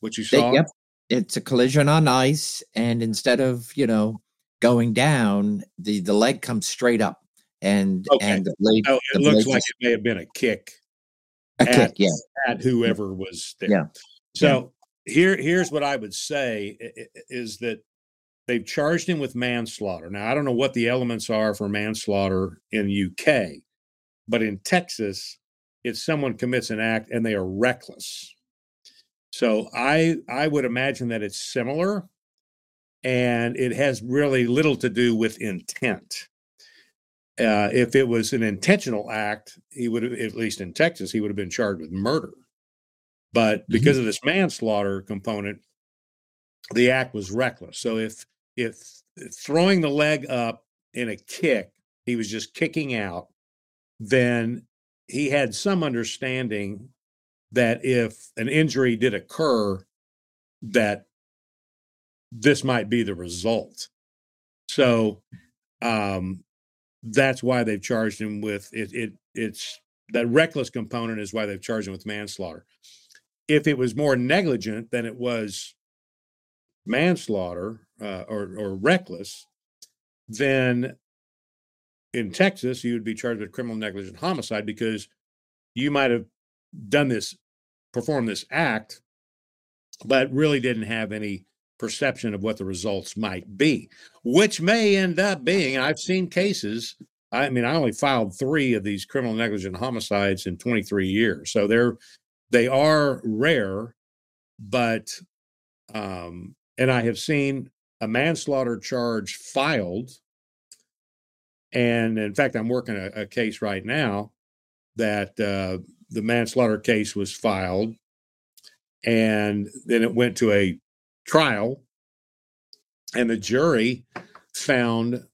what, you saw? They, yep. It's a collision on ice, and instead of you know going down, the the leg comes straight up, and okay. and the blade. Oh, it the looks like it may have been a kick. A at, kick, yeah, at whoever was there. Yeah. So yeah. Here, here's what I would say is that They've charged him with manslaughter. Now, I don't know what the elements are for manslaughter in UK, but in Texas, it's someone commits an act and they are reckless. So I I would imagine that it's similar and it has really little to do with intent. Uh, if it was an intentional act, he would have, at least in Texas, he would have been charged with murder. But mm-hmm. because mm-hmm. of this manslaughter component, the act was reckless. So if if throwing the leg up in a kick, he was just kicking out, then he had some understanding that if an injury did occur, that this might be the result. So um, that's why they've charged him with it. It it's that reckless component is why they've charged him with manslaughter. If it was more negligent than it was manslaughter uh, or, or reckless, then in Texas, you would be charged with criminal negligent homicide because you might have done this, performed this act, but really didn't have any perception of what the results might be, which may end up being. I've seen cases. I mean, I only filed three of these criminal negligent homicides in 23 years, so they're they are rare, but um, and I have seen a manslaughter charge filed. And in fact, I'm working a, a case right now that uh, the manslaughter case was filed. And then it went to a trial, and the jury found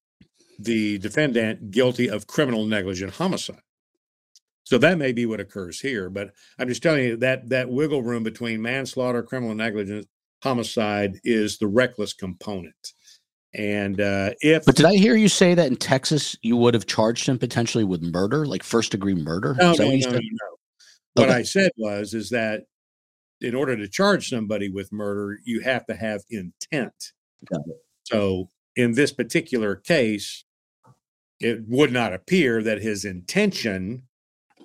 the defendant guilty of criminal negligent homicide. So that may be what occurs here, but I'm just telling you that that wiggle room between manslaughter, criminal negligence, homicide is the reckless component. And uh, if but did I hear you say that in Texas you would have charged him potentially with murder, like first degree murder? No, no, no, no, no. What okay. I said was is that in order to charge somebody with murder, you have to have intent. So in this particular case, it would not appear that his intention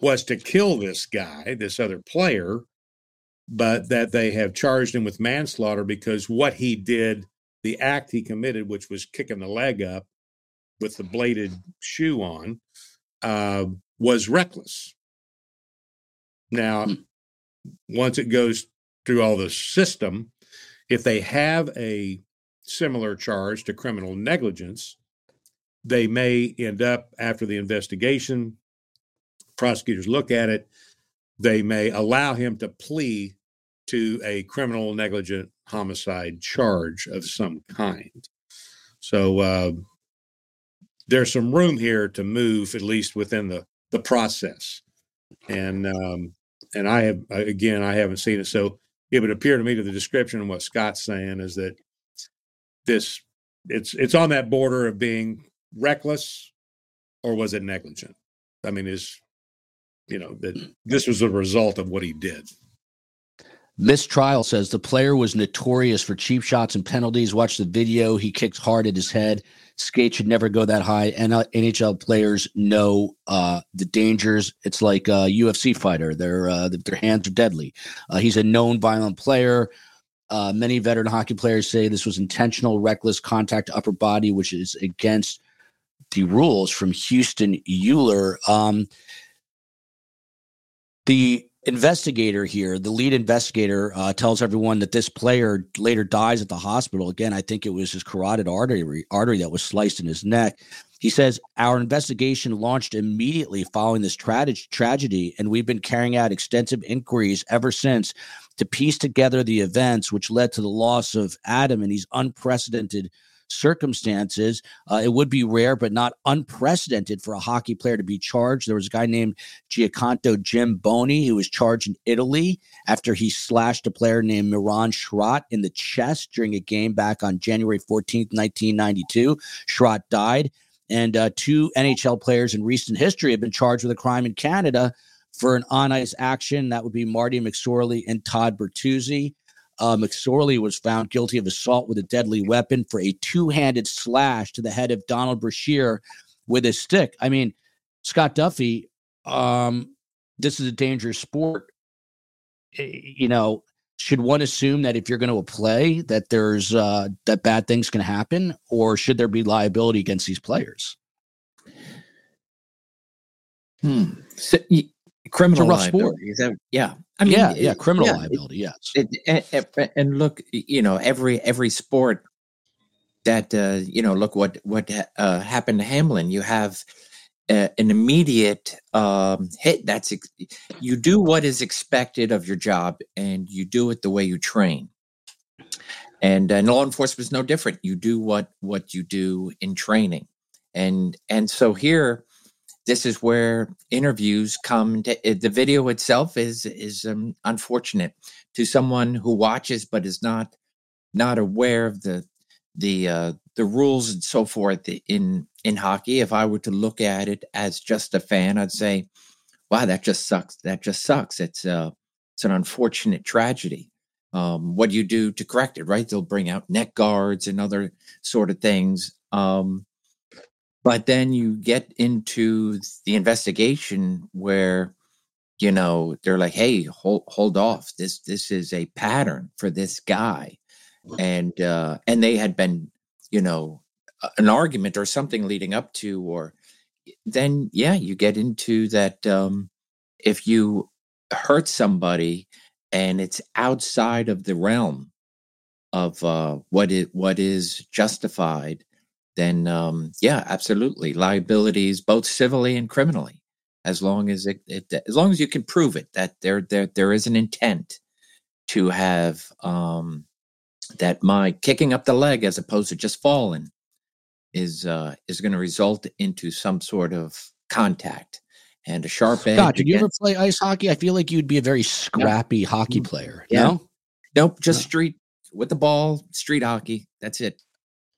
was to kill this guy, this other player, but that they have charged him with manslaughter because what he did, the act he committed, which was kicking the leg up, with the bladed shoe on uh, was reckless. Now, Hmm. once it goes through all the system, if they have a similar charge to criminal negligence, they may end up after the investigation, prosecutors look at it, they may allow him to plea to a criminal negligent homicide charge of some kind. So uh, there's some room here to move, at least within the the process. And um, and I have again, I haven't seen it, so it would appear to me to the description of what Scott's saying is that this it's it's on that border of being reckless or was it negligent? I mean, is you know that this was a result of what he did. Mistrial says the player was notorious for cheap shots and penalties. Watch the video. He kicked hard at his head. Skate should never go that high. And uh, NHL players know uh, the dangers. It's like a UFC fighter. Their uh, their hands are deadly. Uh, he's a known violent player. Uh, many veteran hockey players say this was intentional, reckless contact upper body, which is against the rules from Houston Euler. Um, the investigator here, the lead investigator, uh, tells everyone that this player later dies at the hospital. Again, I think it was his carotid artery artery that was sliced in his neck. He says our investigation launched immediately following this tra- tragedy, and we've been carrying out extensive inquiries ever since to piece together the events which led to the loss of Adam and these unprecedented circumstances. Uh, it would be rare, but not unprecedented for a hockey player to be charged. There was a guy named Giaconto Jim Boni who was charged in Italy after he slashed a player named Miran Schrott in the chest during a game back on January 14th, 1992. Schrott died. And uh, two NHL players in recent history have been charged with a crime in Canada for an on ice action. That would be Marty McSorley and Todd Bertuzzi. Uh, McSorley was found guilty of assault with a deadly weapon for a two handed slash to the head of Donald Brashear with a stick. I mean, Scott Duffey, um, this is a dangerous sport. You know, should one assume that if you're going to play that there's uh, that bad things can happen, or should there be liability against these players? Hmm. So, criminal rough sport. liability. Is that, yeah. I mean, yeah, yeah, criminal yeah, liability, yes. It, it, and look, you know, every every sport that uh, you know, look what what uh, happened to Hamlin. You have uh, an immediate um, hit. That's ex- you do what is expected of your job, and you do it the way you train. And, and law enforcement is no different. You do what what you do in training, and and so here this is where interviews come to the video itself is is um, unfortunate to someone who watches but is not not aware of the the uh, the rules and so forth in in hockey. If i were to look at it as just a fan i'd say wow that just sucks that just sucks. It's uh it's an unfortunate tragedy. Um what do you do to correct it right? They'll bring out neck guards and other sort of things. Um but then you get into the investigation where you know they're like hey hold hold off. This this is a pattern for this guy. And uh and they had been you know an argument or something leading up to or then yeah you get into that um if you hurt somebody and it's outside of the realm of uh what it what is justified then um, yeah, absolutely, liabilities both civilly and criminally, as long as it, it, as long as you can prove it that there there there is an intent to have um, that my kicking up the leg as opposed to just falling is uh, is going to result into some sort of contact and a sharp edge. God, did you ever play ice hockey? I feel like you'd be a very scrappy no. hockey player. Yeah. No? Nope, just no. street with the ball, street hockey. That's it.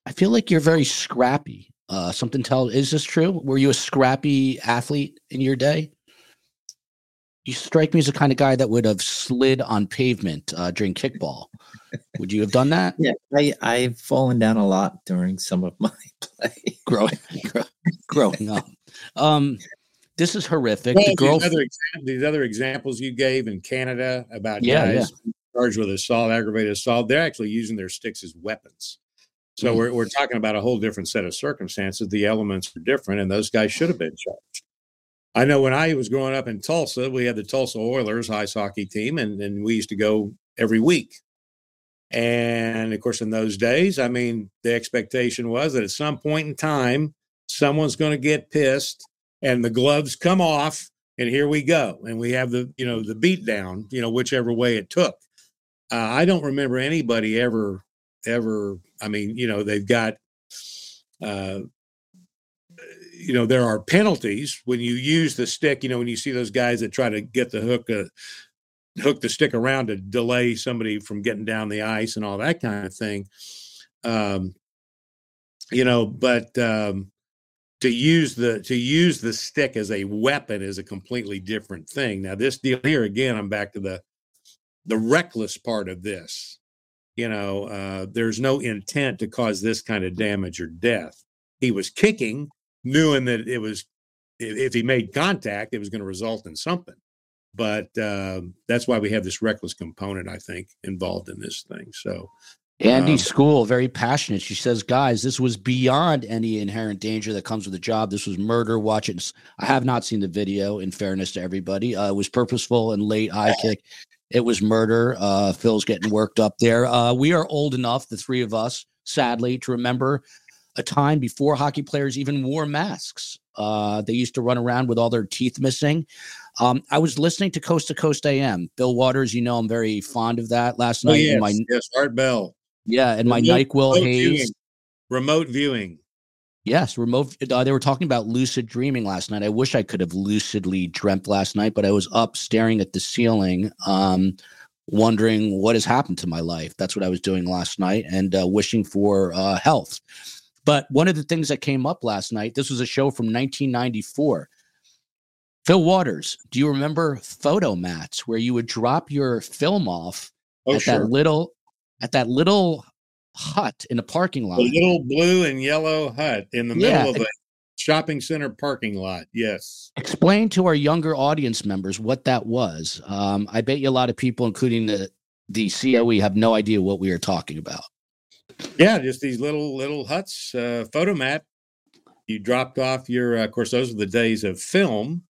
I feel like you're very scrappy. Uh, something tell is this true? Were you a scrappy athlete in your day? You strike me as the kind of guy that would have slid on pavement uh, during kickball. would you have done that? Yeah, I, I've fallen down a lot during some of my play. growing, growing up. Um, this is horrific. Well, the girl, these other, these other examples you gave in Canada about yeah, guys yeah. charged with assault, aggravated assault, they're actually using their sticks as weapons. So Mm. we're we're talking about a whole different set of circumstances. The elements are different, and those guys should have been charged. I know when I was growing up in Tulsa, we had the Tulsa Oilers ice hockey team, and, and we used to go every week. And of course, in those days, I mean, the expectation was that at some point in time, someone's going to get pissed and the gloves come off, and here we go. And we have the, you know, the beat down, you know, whichever way it took. Uh, I don't remember anybody ever, ever, I mean, you know, they've got, uh, you know, there are penalties when you use the stick, you know, when you see those guys that try to get the hook, uh, hook the stick around to delay somebody from getting down the ice and all that kind of thing. Um, you know, but um, to use the to use the stick as a weapon is a completely different thing. Now, this deal here again, I'm back to the the reckless part of this. You know, uh, there's no intent to cause this kind of damage or death. He was kicking, knowing that it was if he made contact, it was going to result in something but um, that's why we have this reckless component, I think, involved in this thing. So, Andy Um, School, very passionate. She says, guys, this was beyond any inherent danger that comes with the job. This was murder. Watch it. I have not seen the video, in fairness to everybody. Uh, it was purposeful and late eye kick. It was murder. Uh, Fil's getting worked up there. Uh, we are old enough, the three of us, sadly, to remember a time before hockey players even wore masks. Uh, they used to run around with all their teeth missing. Um, I was listening to Coast to Coast AM. Bill Waters, you know, I'm very fond of that last oh night. yes, my, yes, Art Bell, yeah, and my Remote- NyQuil remote Haze. viewing. remote viewing. Yes, remote. Uh, they were talking about lucid dreaming last night. I wish I could have lucidly dreamt last night, but I was up staring at the ceiling, um, wondering what has happened to my life. That's what I was doing last night, and uh, wishing for uh, health. But one of the things that came up last night, this was a show from 1994. Fil Waters, do you remember Fotomats where you would drop your film off Oh, at sure. that little at that little hut in a parking lot? A little blue and yellow hut in the Yeah, middle of a shopping center parking lot. Yes. explain to our younger audience members what that was. Um, I bet you a lot of people, including the the COE, have no idea what we are talking about. Yeah, just these little little huts, uh, Fotomat. You dropped off your, uh, of course, those were the days of film,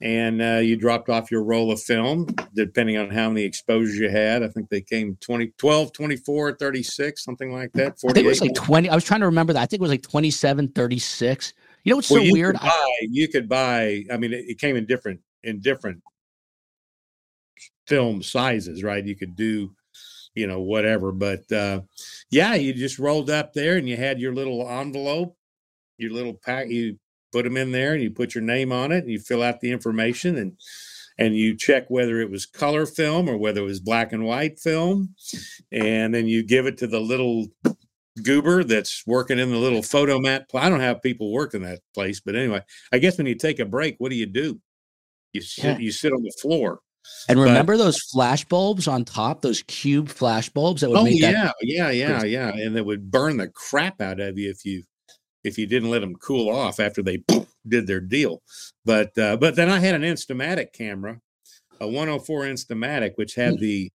and uh, you dropped off your roll of film, depending on how many exposures you had. I think they came 20, 12, 24, 36, something like that. I think it was like 20. I was trying to remember that. I think it was like 27, 36. You know what's Well, so you weird? Could buy, you could buy. I mean, it, it came in different in different film sizes, right? You could do, you know, whatever. But uh, yeah, you just rolled up there and you had your little envelope, your little pack. You put them in there and you put your name on it and you fill out the information and and you check whether it was color film or whether it was black and white film, and then you give it to the little goober that's working in the little Fotomat. pl- I don't have people work in that place, but anyway, I guess when you take a break, what do you do? You sit, Yeah. you sit on the floor. and but- remember those flash bulbs on top, those cube flash bulbs that would Oh make that yeah, yeah, yeah, yeah, and that would burn the crap out of you if you if you didn't let them cool off after they did their deal. But uh, but then I had an Instamatic camera, a 104 Instamatic, which had the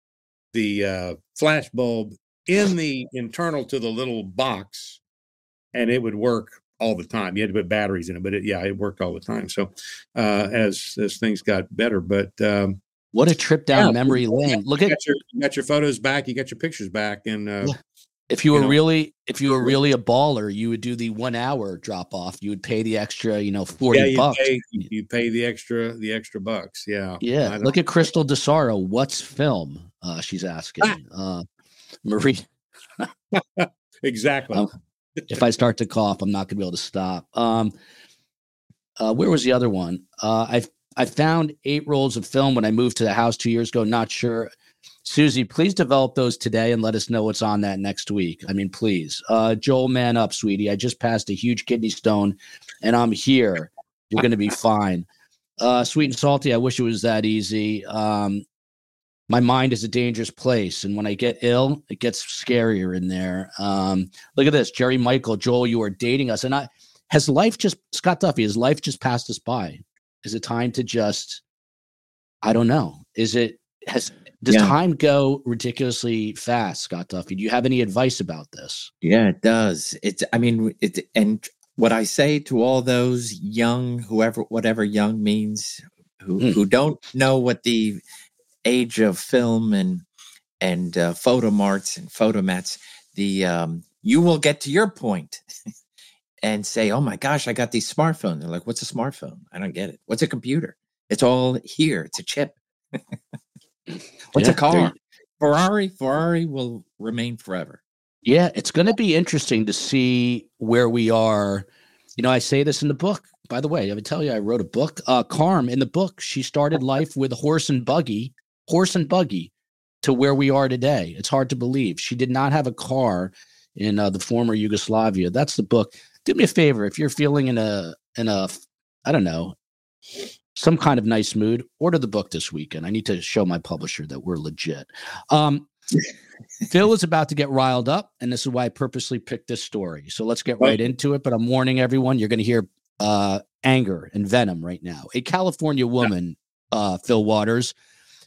the uh, flash bulb in the internal to the little box, and it would work all the time. You had to put batteries in it, but it, yeah, it worked all the time. So uh, as as things got better, but um, what a trip down Yeah, memory lane. Look you at got your you got your photos back, you got your pictures back, and uh, Yeah. If you you were know. really if you were really a baller, you would do the one hour drop off. You would pay the extra, you know, 40 yeah, you bucks. pay you pay the extra the extra bucks. Yeah, Yeah, look at Crystal DeSaro. What's film? Uh, she's asking. Ah. Uh, Marie, exactly. Um, if I start to cough, I'm not going to be able to stop. Um, uh, where was the other one? Uh, I I found eight rolls of film when I moved to the house two years ago. Not sure. Susie, please develop those today and let us know what's on that next week. I mean, please. Uh, Joel, man up, sweetie. I just passed a huge kidney stone and I'm here. You're going to be fine. Uh, sweet and salty. I wish it was that easy. Um, my mind is a dangerous place. And when I get ill, it gets scarier in there. Um, look at this. Jerry Michael, Joel, you are dating us. And I, has life just, Scott Duffey, has life just passed us by? Is it time to just, I don't know. Is it, has, does Yeah. time go ridiculously fast, Scott Duffey? Do you have any advice about this? Yeah, it does. It's I mean it and what I say to all those young whoever whatever young means who Mm. who don't know what the age of film and and uh, photomarts and Fotomats the um you will get to your point and say, "Oh my gosh, I got these smartphones." They're like, "What's a smartphone? I don't get it. What's a computer? It's all here. It's a chip. What's Yeah, a car? Ferrari, Ferrari will remain forever." Yeah, it's going to be interesting to see where we are. You know, I say this in the book. By the way, I would tell you, I wrote a book. Uh, Carm in the book, she started life with horse and buggy, horse and buggy, to where we are today. It's hard to believe she did not have a car in uh, the former Yugoslavia. That's the book. Do me a favor if you're feeling in a in a I don't know some kind of nice mood, order the book this weekend. I need to show my publisher that we're legit. Um, Fil is about to get riled up, and this is why I purposely picked this story. So let's get right into it. But I'm warning everyone: you're going to hear uh, anger and venom right now. A California woman, uh, Fil Waters,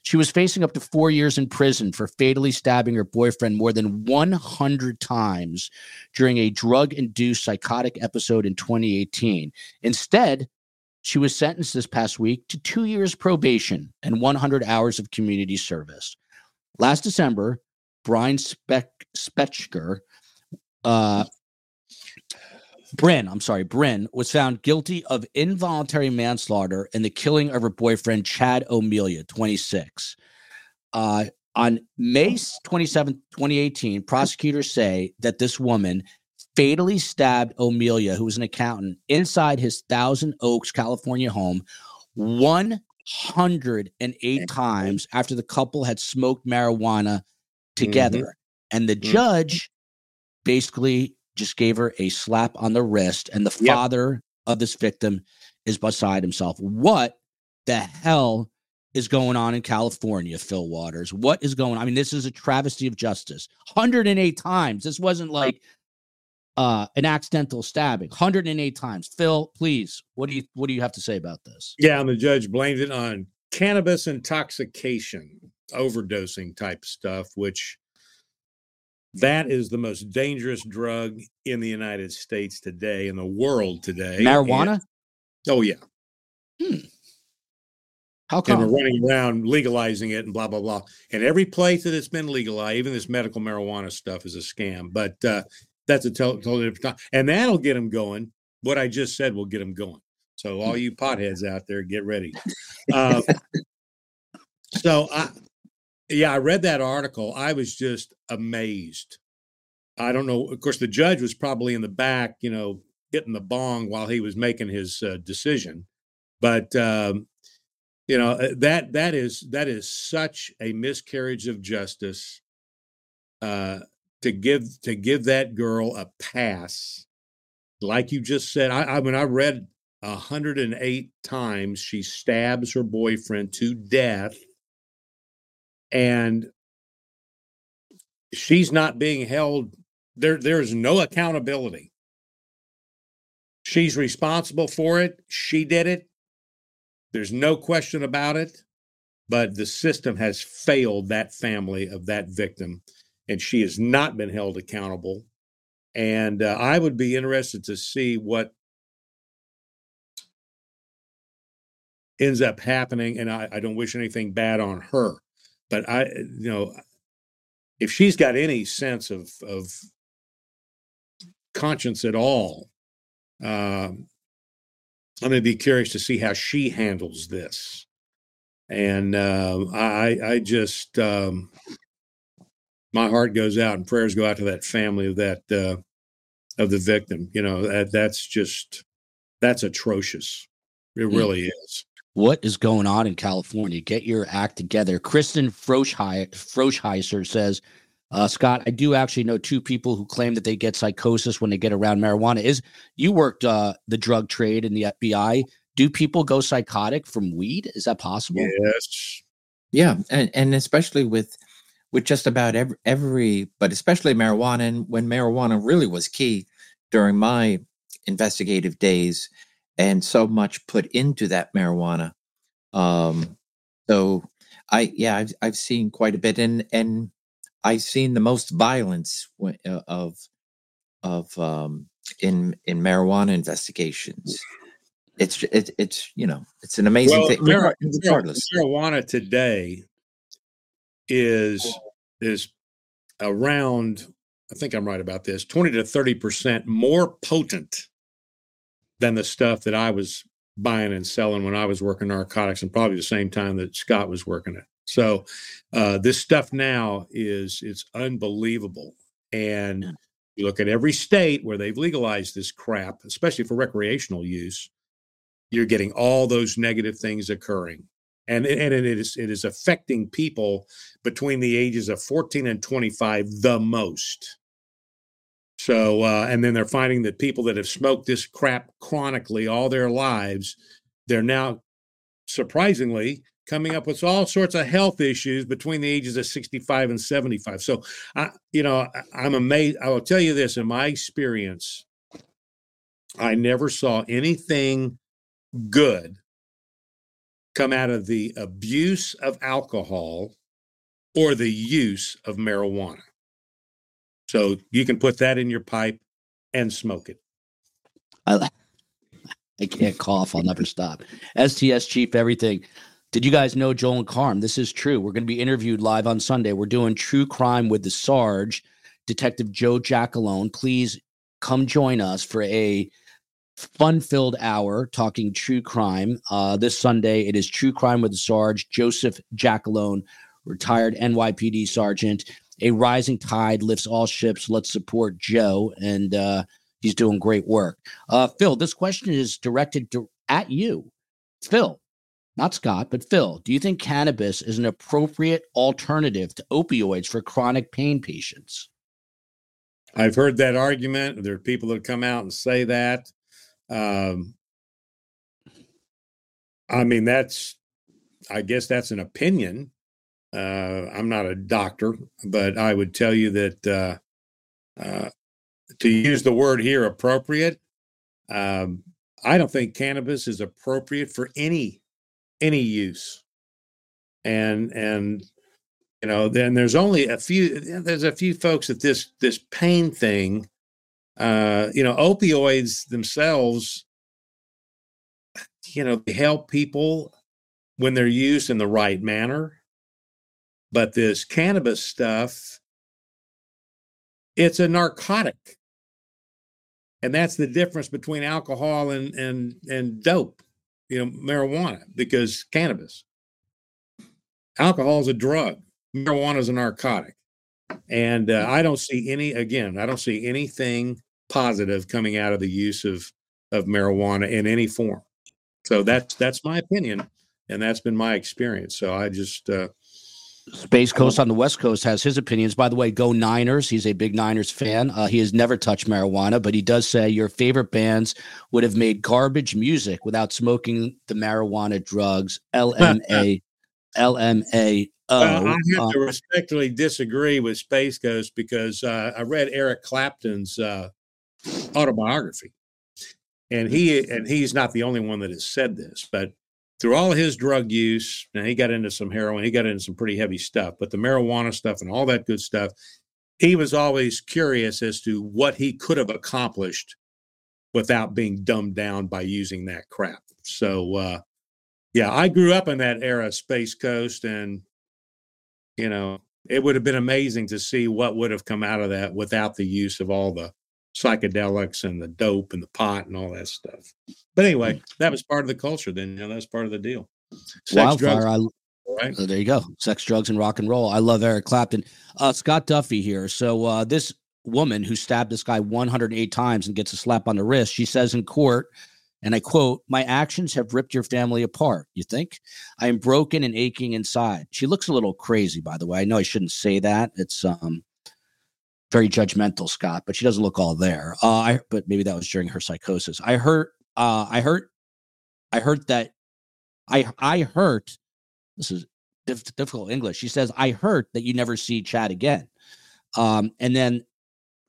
she was facing up to four years in prison for fatally stabbing her boyfriend more than 100 times during a drug-induced psychotic episode in 2018. Instead, she was sentenced this past week to two years probation and 100 hours of community service. Last December, Brian Speck, Spetchker, uh, Bryn, I'm sorry, Bryn was found guilty of involuntary manslaughter in the killing of her boyfriend, Chad O'Melia, 26. Uh, on May 27, 2018, prosecutors say that this woman fatally stabbed O'Melia, who was an accountant, inside his Thousand Oaks, California home 108 times after the couple had smoked marijuana together. And the Mhm. judge basically just gave her a slap on the wrist, and the Yep. father of this victim is beside himself. What the hell is going on in California, Fil Waters? What is going on? I mean, this is a travesty of justice. 108 times. This wasn't like uh an accidental stabbing 108 times fil please what do you what do you have to say about this Yeah, and the judge blamed it on cannabis intoxication, overdosing type stuff, which that is the most dangerous drug in the United States today, in the world today. And- marijuana oh yeah, hmm. how come and we're running around legalizing it and blah blah blah. And every place that it's been legalized, even this medical marijuana stuff, is a scam. But uh, that's a to- totally different time, and that'll get them going. What I just said will get them going. So all you potheads out there, get ready. Uh, so I, yeah, I read that article. I was just amazed. I don't know. Of course, the judge was probably in the back, you know, hitting the bong while he was making his uh, decision. But um, you know uh, that that is that is such a miscarriage of justice uh, to give to give that girl a pass, like you just said. I, I mean, I read 108 times she stabs her boyfriend to death. And she's not being held there there's no accountability. She's responsible for it. She did it. There's no question about it. But the system has failed that family of that victim and she has not been held accountable and uh, i would be interested to see what ends up happening and I, I don't wish anything bad on her but i you know if she's got any sense of of conscience at all um i'm going to be curious to see how she handles this. And uh, i i just um my heart goes out and prayers go out to that family of that uh of the victim you know that that's just that's atrocious it Hmm. really is what is going on in California? Get your act together. Kristen Froschhei- Froschheiser says, uh, Scott, I do actually know two people who claim that they get psychosis when they get around marijuana. Is you worked uh, the drug trade in the FBI? Do people go psychotic from weed? Is that possible? yes Yeah, and and especially with with just about every every, but especially marijuana, and when marijuana really was key during my investigative days, and so much put into that marijuana. Um, so I yeah, I've I've seen quite a bit, and and I've seen the most violence uh, of of um, in in marijuana investigations. It's it's it's you know it's an amazing well, thing. regardless, marijuana today is is around. I think I'm right about this. Twenty to thirty percent more potent than the stuff that I was buying and selling when I was working narcotics, and probably the same time that Scott was working it. So uh, this stuff now is it's unbelievable, and you look at every state where they've legalized this crap, especially for recreational use. You're getting all those negative things occurring, and and it is it is affecting people between the ages of 14 and 25 the most. So, uh, and then they're finding that people that have smoked this crap chronically all their lives, they're now surprisingly coming up with all sorts of health issues between the ages of 65 and 75. So, I, you know, I'm amazed. I will tell you this in my experience, I never saw anything good come out of the abuse of alcohol or the use of marijuana. So you can put that in your pipe and smoke it. I, I can't cough. I'll never stop. STS Chief, everything. Did you guys know Joel and Carm? This is true. We're going to be interviewed live on Sunday. We're doing true crime with the Sarge, Detective Joe Giacalone. Please come join us for a fun-filled hour talking true crime. Uh, this Sunday, it is True Crime with Sarge, Joseph Giacalone, retired NYPD sergeant a rising tide lifts all ships. Let's support Joe, and uh, he's doing great work. Uh, Fil, this question is directed to, at you, Fil, not Scott, but Fil. Do you think cannabis is an appropriate alternative to opioids for chronic pain patients? I've heard that argument. There are people that come out and say that. Um, I mean, that's, I guess that's an opinion. Uh, I'm not a doctor, but I would tell you that uh, uh, to use the word here appropriate, um, I don't think cannabis is appropriate for any any use. And and you know, then there's only a few. There's a few folks that this this pain thing. Uh, you know, opioids themselves, you know, they help people when they're used in the right manner but this cannabis stuff, it's a narcotic. And that's the difference between alcohol and and and dope, you know, marijuana, because cannabis. Alcohol is a drug. Marijuana is a narcotic. And uh, I don't see any again, I don't see anything positive coming out of the use of of marijuana in any form. So that's that's my opinion and that's been my experience. So I just uh, Space Coast on the West Coast has his opinions. By the way, go Niners. He's a big Niners fan. Uh, he has never touched marijuana, but he does say your favorite bands would have made garbage music without smoking the marijuana drugs. LMA, LMA. Well, I have to uh, respectfully disagree with Space Coast because uh, I read Eric Clapton's uh, autobiography, and he and he's not the only one that has said this, but through all his drug use, and he got into some heroin, he got into some pretty heavy stuff, but the marijuana stuff and all that good stuff, he was always curious as to what he could have accomplished without being dumbed down by using that crap. So, uh, yeah, I grew up in that era, Space Coast, and you know, it would have been amazing to see what would have come out of that without the use of all the psychedelics and the dope and the pot and all that stuff. But anyway, that was part of the culture. Then you know, that's part of the deal. Sex, Wildfire, drugs, I, right? Uh, there you go. Sex, drugs, and rock and roll. I love Eric Clapton. Uh, Scott Duffey here. So uh, this woman who stabbed this guy 108 times and gets a slap on the wrist, she says in court, and I quote, My actions have ripped your family apart. You think? I am broken and aching inside. She looks a little crazy, by the way. I know I shouldn't say that. It's um very judgmental, Scott, but she doesn't look all there. Uh, I, but maybe that was during her psychosis. I heard, uh, I heard, I heard that, I, I heard, this is diff- difficult English. She says, I heard that you never see Chad again. Um, and then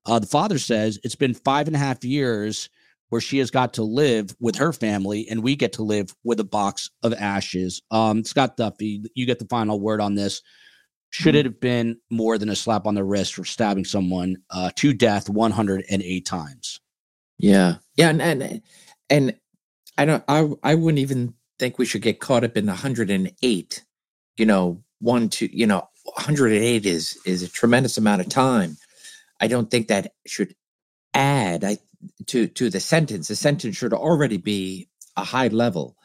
uh, the father says, it's been five and a half years where she has got to live with her family and we get to live with a box of ashes. Um, Scott Duffey, you get the final word on this. Should Mhm. it have been more than a slap on the wrist for stabbing someone uh, to death 108 times? Yeah, yeah, and and and I don't. I I wouldn't even think we should get caught up in the hundred and eight. You know, one to you know, hundred and eight is is a tremendous amount of time. I don't think that should add I to to the sentence. The sentence should already be a high level,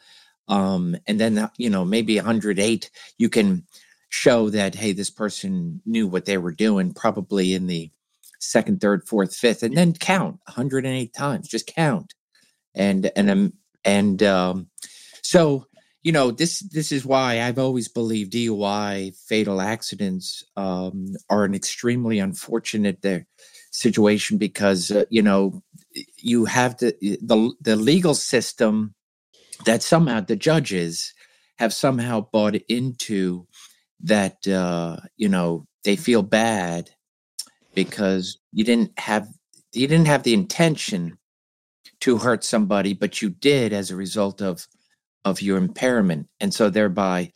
um, and then you know maybe hundred eight. You can show that hey, this person knew what they were doing, probably in the second, third, fourth, fifth, and then count 108 times. Just count, and and um, and um, so you know this this is why I've always believed DUI fatal accidents um, are an extremely unfortunate there situation because uh, you know you have the the the legal system that somehow the judges have somehow bought into that uh, you know they feel bad because you didn't have you didn't have the intention to hurt somebody, but you did as a result of of your impairment, and so thereby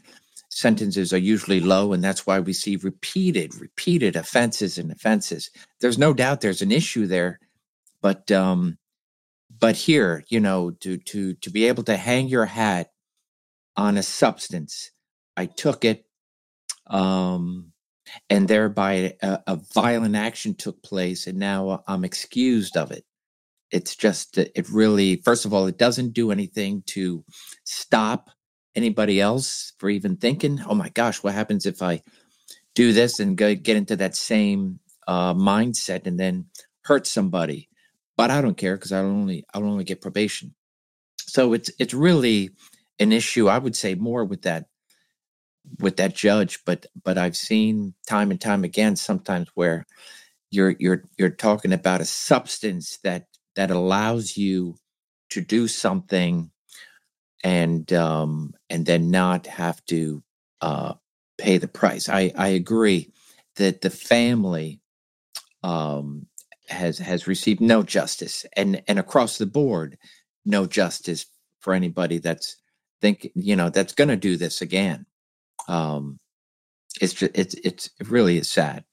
sentences are usually low, and that's why we see repeated repeated offenses and offenses. There's no doubt there's an issue there, but um, but here, you know, to to to be able to hang your hat on a substance, I took it, um, and thereby a, a violent action took place, and now I'm excused of it. It's just it really, first of all, it doesn't do anything to stop anybody else for even thinking, oh my gosh, what happens if I do this and go get into that same uh, mindset and then hurt somebody? But I don't care because I'll only I'll only get probation. So it's it's really an issue. I would say more with that with that judge, but but I've seen time and time again sometimes where you're you're you're talking about a substance that that allows you to do something and um and then not have to uh pay the price. I I agree that the family um has has received no justice and and across the board no justice for anybody that's think you know that's going to do this again um it's just it's it's it really is sad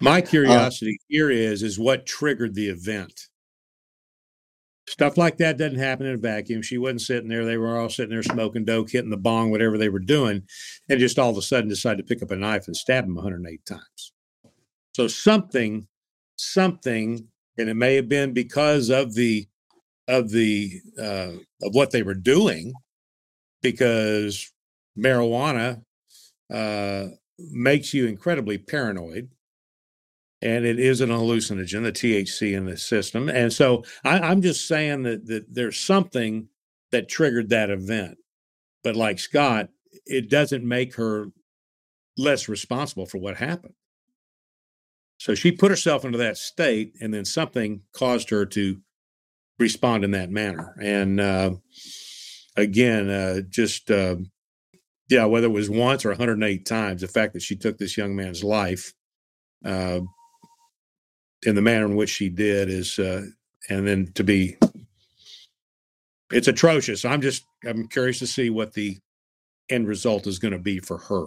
My curiosity here is is what triggered the event. Stuff like that doesn't happen in a vacuum. She wasn't sitting there. They were all sitting there smoking dope, hitting the bong, whatever they were doing, and just all of a sudden decided to pick up a knife and stab him 108 times. So something, something, and it may have been because of the of the uh, of what they were doing, because marijuana uh, makes you incredibly paranoid and it is an hallucinogen, the THC in the system. And so I, I'm just saying that, that there's something that triggered that event. But like Scott, it doesn't make her less responsible for what happened. So she put herself into that state, and then something caused her to respond in that manner. And uh, again, uh, just uh, yeah, whether it was once or 108 times, the fact that she took this young man's life uh, in the manner in which she did is, uh, and then to be, it's atrocious. I'm just, I'm curious to see what the end result is going to be for her.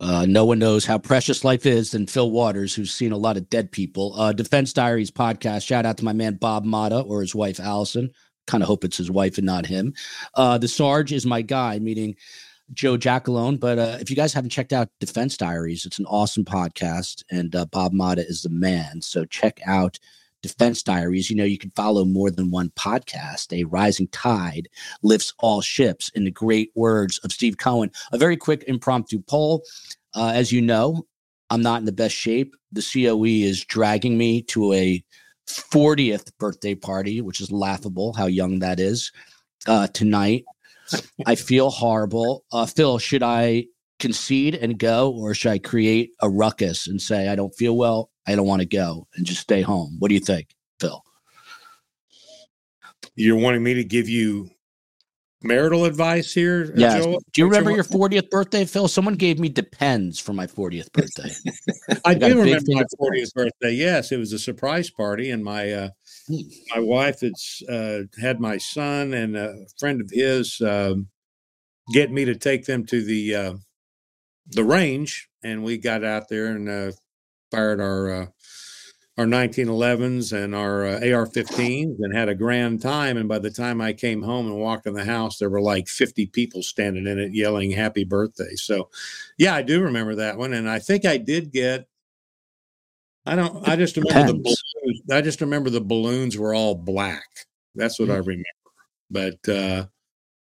Uh, no one knows how precious life is than Fil Waters, who's seen a lot of dead people. Uh, Defense Diaries podcast. Shout out to my man Bob Motta or his wife Allison. Kind of hope it's his wife and not him. Uh, the Sarge is my guy, meaning Joe Giacalone. But uh, if you guys haven't checked out Defense Diaries, it's an awesome podcast, and uh, Bob Motta is the man. So check out Defense Diaries. You know, you can follow more than one podcast. A rising tide lifts all ships, in the great words of Steve Cohen. A very quick impromptu poll. Uh, as you know, I'm not in the best shape. The COE is dragging me to a 40th birthday party, which is laughable how young that is, uh, tonight. I feel horrible. Uh, Fil, should I concede and go, or should I create a ruckus and say, I don't feel well, I don't want to go, and just stay home? What do you think, Fil? You're wanting me to give you marital advice here? uh. Joel? Do you remember your 40th birthday, Fil? Someone gave me Depends for my 40th birthday. I a do remember my 40th birthday. Yes, it was a surprise party, and my uh, my wife has uh, had my son and a friend of his um, get me to take them to the uh, the range, and we got out there and uh, fired our uh, our 1911s and our uh, AR-15s and had a grand time. And by the time I came home and walked in the house, there were like 50 people standing in it yelling "Happy Birthday!" So, yeah, I do remember that one, and I think I did get. I don't. I just remember the balloons. I just remember the balloons were all black. That's what mm-hmm. I remember. But uh,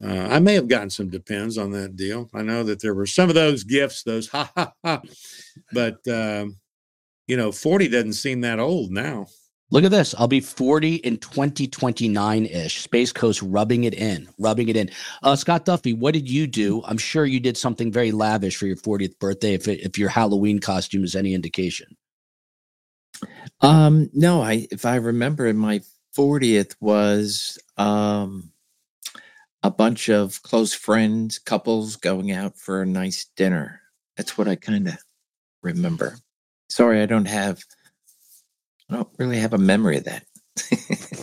uh, I may have gotten some depends on that deal. I know that there were some of those gifts, those ha ha ha. But um, you know, 40 doesn't seem that old now. Look at this. I'll be 40 in 2029 ish. Space Coast rubbing it in, rubbing it in. Uh, Scott Duffey, what did you do? I'm sure you did something very lavish for your 40th birthday, if, it, if your Halloween costume is any indication. Um, no, I, if I remember, my 40th was, um, a bunch of close friends, couples going out for a nice dinner. That's what I kind of remember. Sorry, I don't have, I don't really have a memory of that.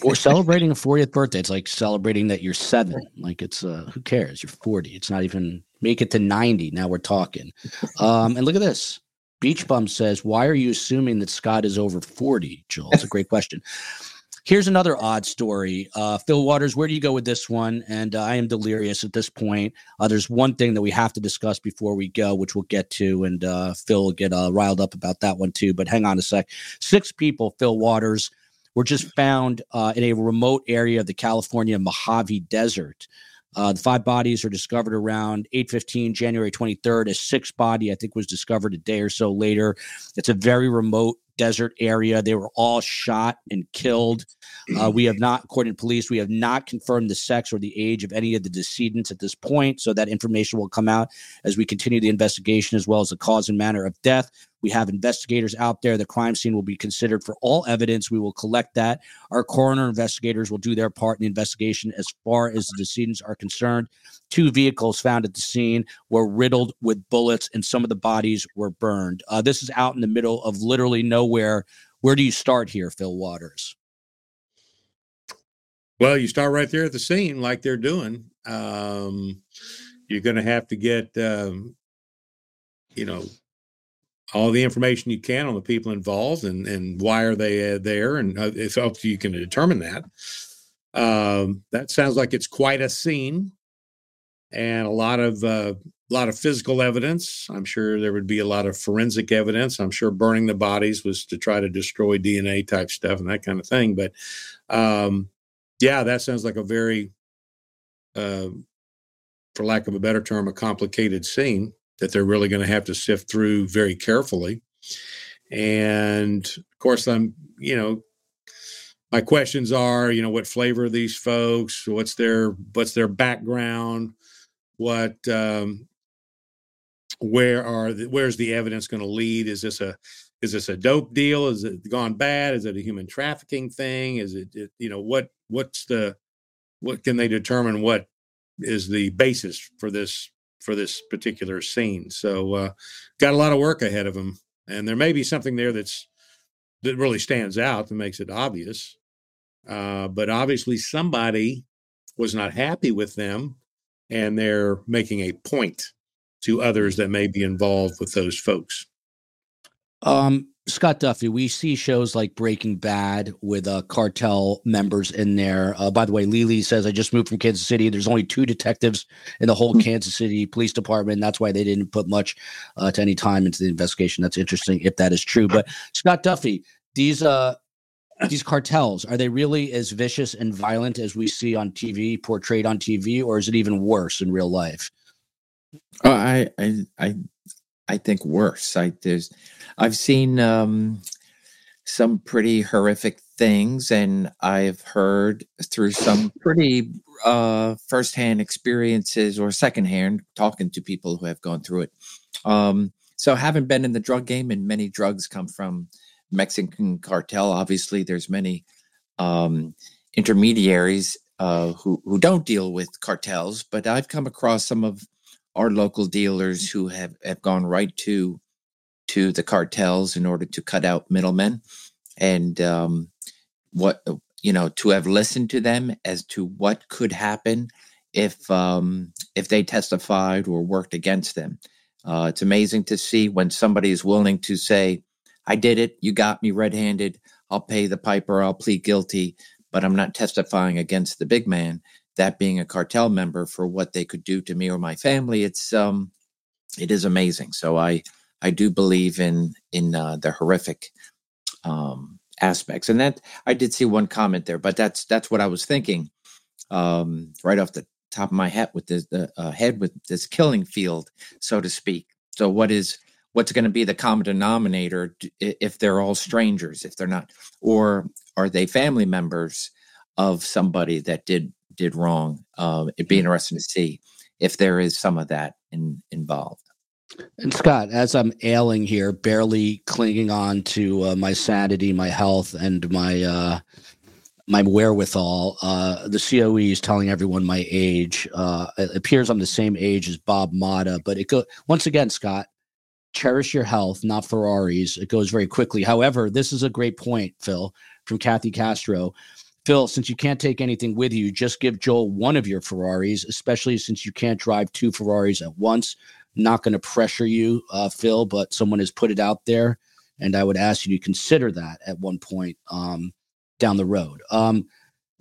or celebrating a 40th birthday. It's like celebrating that you're seven. Like it's, uh, who cares? You're 40. It's not even, make it to 90. Now we're talking. Um, and look at this. Beach Bum says, Why are you assuming that Scott is over 40, Joel? It's a great question. Here's another odd story. Uh, Fil Waters, where do you go with this one? And uh, I am delirious at this point. Uh, there's one thing that we have to discuss before we go, which we'll get to, and uh, Fil will get uh, riled up about that one too. But hang on a sec. Six people, Fil Waters, were just found uh, in a remote area of the California Mojave Desert. Uh, the five bodies are discovered around 8:15 January 23rd. A sixth body, I think, was discovered a day or so later. It's a very remote desert area. They were all shot and killed. Uh, we have not, according to police, we have not confirmed the sex or the age of any of the decedents at this point. So that information will come out as we continue the investigation, as well as the cause and manner of death. We have investigators out there. The crime scene will be considered for all evidence. We will collect that. Our coroner investigators will do their part in the investigation as far as the decedents are concerned. Two vehicles found at the scene were riddled with bullets, and some of the bodies were burned. Uh, this is out in the middle of literally nowhere. Where do you start here, Fil Waters? Well, you start right there at the scene, like they're doing. Um, you're going to have to get, um, you know, all the information you can on the people involved and and why are they uh, there and uh, if you can determine that um, that sounds like it's quite a scene and a lot of uh, a lot of physical evidence i'm sure there would be a lot of forensic evidence i'm sure burning the bodies was to try to destroy dna type stuff and that kind of thing but um, yeah that sounds like a very uh, for lack of a better term a complicated scene that they're really going to have to sift through very carefully. And of course, I'm, you know, my questions are, you know, what flavor are these folks? What's their what's their background? What um, where are the, where's the evidence going to lead? Is this a is this a dope deal? Is it gone bad? Is it a human trafficking thing? Is it, it you know what what's the what can they determine what is the basis for this for this particular scene. So uh, got a lot of work ahead of him, and there may be something there that's that really stands out that makes it obvious. Uh, but obviously, somebody was not happy with them, and they're making a point to others that may be involved with those folks. Um, Scott Duffey, we see shows like Breaking Bad with uh, cartel members in there. Uh, by the way, Lily says, I just moved from Kansas City. There's only two detectives in the whole hmm. Kansas City Police Department. That's why they didn't put much uh, to any time into the investigation. That's interesting if that is true. But Scott Duffey, these uh, these cartels are they really as vicious and violent as we see on TV, portrayed on TV, or is it even worse in real life? Oh, I I I I think worse. I there's I've seen um, some pretty horrific things, and I've heard through some pretty uh, firsthand experiences or secondhand talking to people who have gone through it. Um, so, haven't been in the drug game, and many drugs come from Mexican cartel. Obviously, there's many um, intermediaries uh, who who don't deal with cartels, but I've come across some of our local dealers who have, have gone right to to the cartels in order to cut out middlemen and um, what you know, to have listened to them as to what could happen if um, if they testified or worked against them. Uh, it's amazing to see when somebody is willing to say, "I did it. You got me red-handed. I'll pay the piper. I'll plead guilty, but I'm not testifying against the big man." That being a cartel member for what they could do to me or my family, it's um, it is amazing. So I I do believe in in uh, the horrific um, aspects, and that I did see one comment there, but that's that's what I was thinking um, right off the top of my head with this the uh, head with this killing field, so to speak. So what is what's going to be the common denominator if they're all strangers, if they're not, or are they family members of somebody that did did wrong? Uh, it'd be interesting to see if there is some of that in, involved. And Scott, as I'm ailing here, barely clinging on to uh, my sanity, my health, and my uh, my wherewithal, uh, the COE is telling everyone my age. Uh, it appears I'm the same age as Bob Motta, but it go once again, Scott. Cherish your health, not Ferraris. It goes very quickly. However, this is a great point, Fil, from Kathy Castro. Fil, since you can't take anything with you, just give Joel one of your Ferraris, especially since you can't drive two Ferraris at once. Not going to pressure you, uh, Fil, but someone has put it out there, and I would ask you to consider that at one point um, down the road. Um,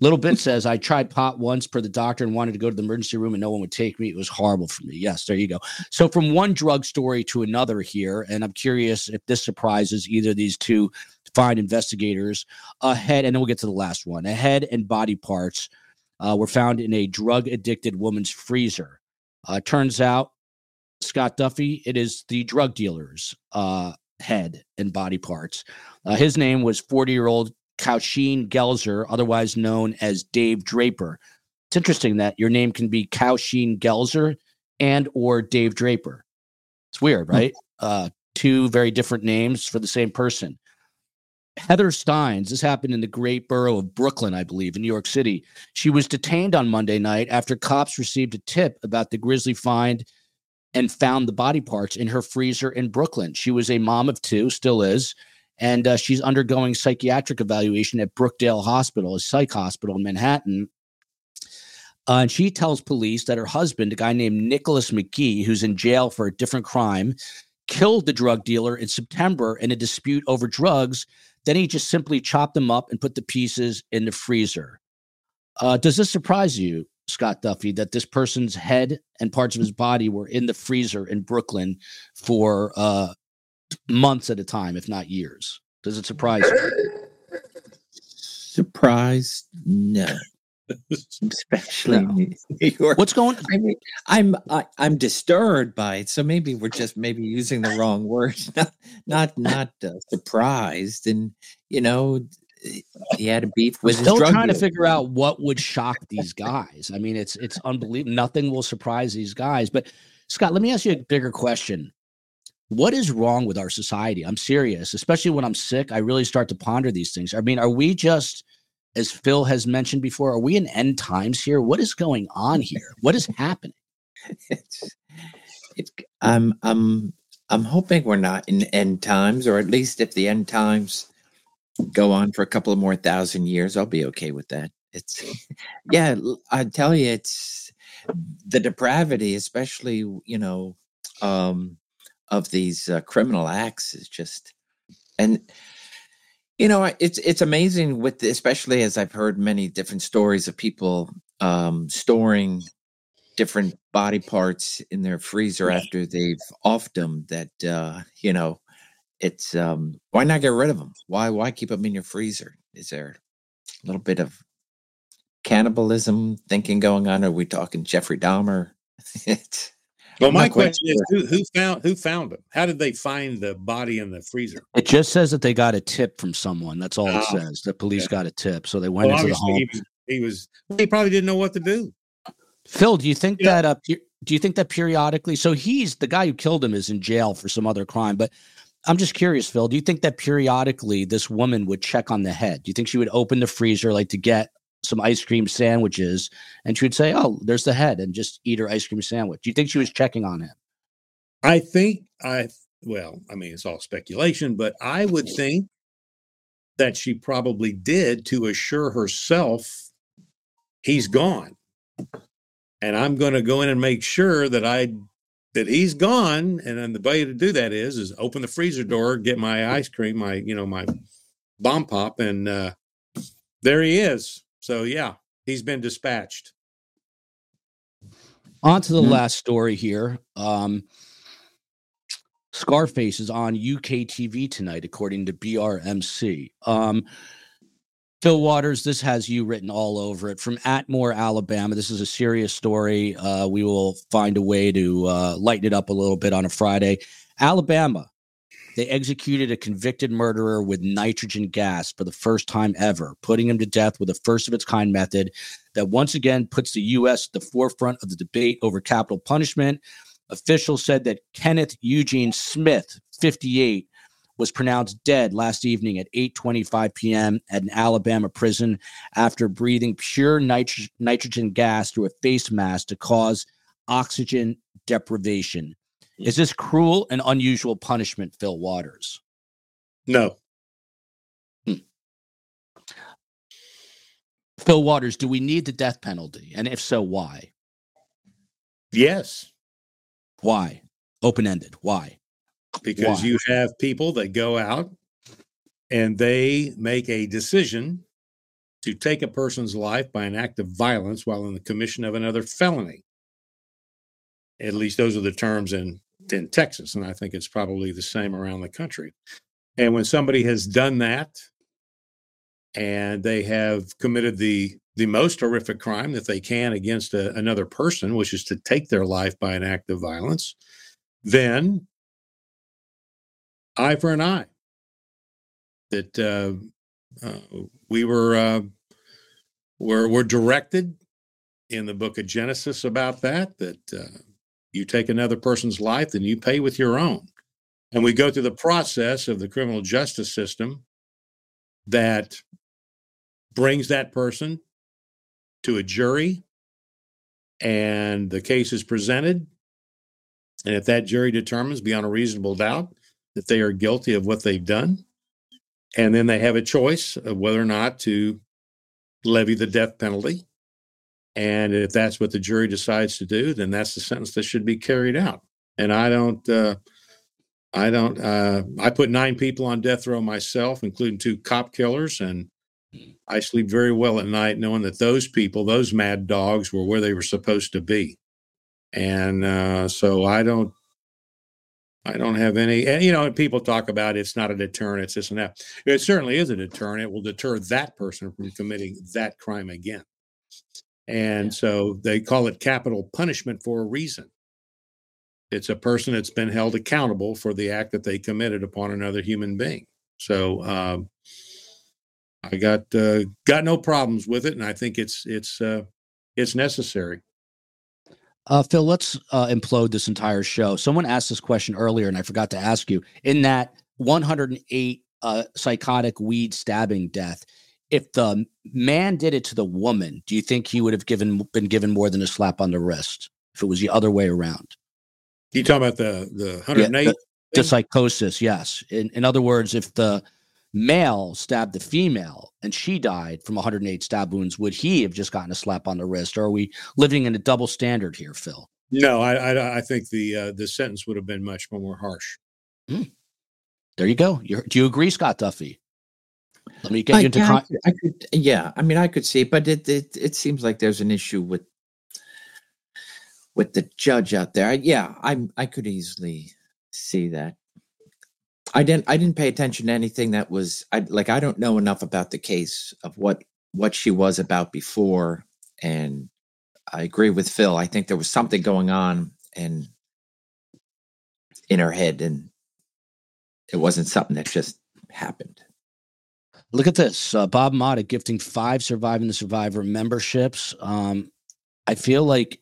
Little Bit says, I tried pot once per the doctor and wanted to go to the emergency room and no one would take me. It was horrible for me. Yes, there you go. So, from one drug story to another here, and I'm curious if this surprises either of these two fine investigators. A head, and then we'll get to the last one. A head and body parts uh, were found in a drug addicted woman's freezer. Uh, turns out Scott Duffey, it is the drug dealer's uh, head and body parts. Uh, his name was 40 year old Kausheen Gelzer, otherwise known as Dave Draper. It's interesting that your name can be Kausheen Gelzer and or Dave Draper. It's weird, hmm. right? Uh, two very different names for the same person. Heather Steins, this happened in the great borough of Brooklyn, I believe, in New York City. She was detained on Monday night after cops received a tip about the grisly find and found the body parts in her freezer in Brooklyn. She was a mom of two, still is, and uh, she's undergoing psychiatric evaluation at Brookdale Hospital, a psych hospital in Manhattan. Uh, and she tells police that her husband, a guy named Nicholas McGee, who's in jail for a different crime, killed the drug dealer in September in a dispute over drugs. Then he just simply chopped them up and put the pieces in the freezer. Uh, does this surprise you, Scott Duffey, that this person's head and parts of his body were in the freezer in Brooklyn for uh, months at a time, if not years. Does it surprise you? Surprise? No. Especially no. New York. What's going? I mean, I'm I, am i am disturbed by it. So maybe we're just maybe using the wrong words. Not not not uh, surprised, and you know, he had a beef with. Still trying dealer. to figure out what would shock these guys. I mean, it's it's unbelievable. Nothing will surprise these guys. But Scott, let me ask you a bigger question. What is wrong with our society? I'm serious, especially when I'm sick. I really start to ponder these things. I mean, are we just, as Fil has mentioned before, are we in end times here? What is going on here? What is happening? It's, it's, I'm, I'm, I'm hoping we're not in end times, or at least if the end times go on for a couple of more thousand years, I'll be okay with that. It's, yeah, I tell you, it's the depravity, especially, you know, um, of these uh, criminal acts is just, and, you know, it's, it's amazing with, especially as I've heard many different stories of people um, storing different body parts in their freezer after they've offed them that, uh, you know, it's um why not get rid of them why why keep them in your freezer? Is there a little bit of cannibalism thinking going on? Are we talking jeffrey dahmer? It's well my question is who, who found who found them how did they find the body in the freezer it just says that they got a tip from someone that's all it ah, says the police yeah. got a tip so they went well, into the home he was, he was he probably didn't know what to do fil do you think yeah. that uh do you think that periodically so he's the guy who killed him is in jail for some other crime but I'm just curious, Fil. Do you think that periodically this woman would check on the head? Do you think she would open the freezer like to get some ice cream sandwiches and she would say, Oh, there's the head and just eat her ice cream sandwich? Do you think she was checking on him? I think I, well, I mean, it's all speculation, but I would think that she probably did to assure herself he's gone. And I'm going to go in and make sure that I that he's gone. And then the way to do that is is open the freezer door, get my ice cream, my you know my bomb pop, and uh, there he is. So yeah, he's been dispatched. On to the mm-hmm. last story here. Um, Scarface is on UK TV tonight, according to BRMC. Um, Fil Waters, this has you written all over it from Atmore, Alabama. This is a serious story. Uh, we will find a way to uh, lighten it up a little bit on a Friday. Alabama, they executed a convicted murderer with nitrogen gas for the first time ever, putting him to death with a first of its kind method that once again puts the U.S. at the forefront of the debate over capital punishment. Officials said that Kenneth Eugene Smith, 58, was pronounced dead last evening at 8:25 p.m. at an Alabama prison after breathing pure nitro- nitrogen gas through a face mask to cause oxygen deprivation. Is this cruel and unusual punishment, Fil Waters? No. Hmm. Fil Waters, do we need the death penalty? And if so, why? Yes. Why? Open ended. Why? Because why? you have people that go out and they make a decision to take a person's life by an act of violence while in the commission of another felony. At least those are the terms in in Texas, and I think it's probably the same around the country. And when somebody has done that, and they have committed the the most horrific crime that they can against a, another person, which is to take their life by an act of violence, then eye for an eye. That uh, uh, we were uh, were were directed in the book of Genesis about that. That uh, you take another person's life, then you pay with your own. And we go through the process of the criminal justice system that brings that person to a jury and the case is presented. And if that jury determines beyond a reasonable doubt that they are guilty of what they've done, and then they have a choice of whether or not to levy the death penalty and if that's what the jury decides to do, then that's the sentence that should be carried out. And I don't, uh, I don't, uh, I put nine people on death row myself, including two cop killers. And I sleep very well at night knowing that those people, those mad dogs, were where they were supposed to be. And uh, so I don't, I don't have any, and, you know, people talk about it's not a deterrent, it's this and that. It certainly is a deterrent. It will deter that person from committing that crime again. And so they call it capital punishment for a reason. It's a person that's been held accountable for the act that they committed upon another human being. So um, I got uh, got no problems with it, and I think it's it's uh, it's necessary. Uh, Fil, let's uh, implode this entire show. Someone asked this question earlier, and I forgot to ask you. In that 108 uh, psychotic weed stabbing death, if the man did it to the woman, do you think he would have given been given more than a slap on the wrist if it was the other way around? You talking about the the 108? Yeah, the, the, psychosis, yes. In, in other words, if the male stabbed the female and she died from 108 stab wounds, would he have just gotten a slap on the wrist? Or are we living in a double standard here, Fil? No, I I, I think the uh, the sentence would have been much more harsh. Hmm. There you go. You're, do you agree, Scott Duffey? Let me get I you into. Uh, con- I could, yeah. I mean, I could see, but it, it it seems like there's an issue with with the judge out there. Yeah, I I could easily see that. I didn't I didn't pay attention to anything that was I like I don't know enough about the case of what what she was about before and I agree with Fil. I think there was something going on and in her head and it wasn't something that just happened. Look at this. Uh, Bob Motta gifting five Surviving the Survivor memberships. Um, I feel like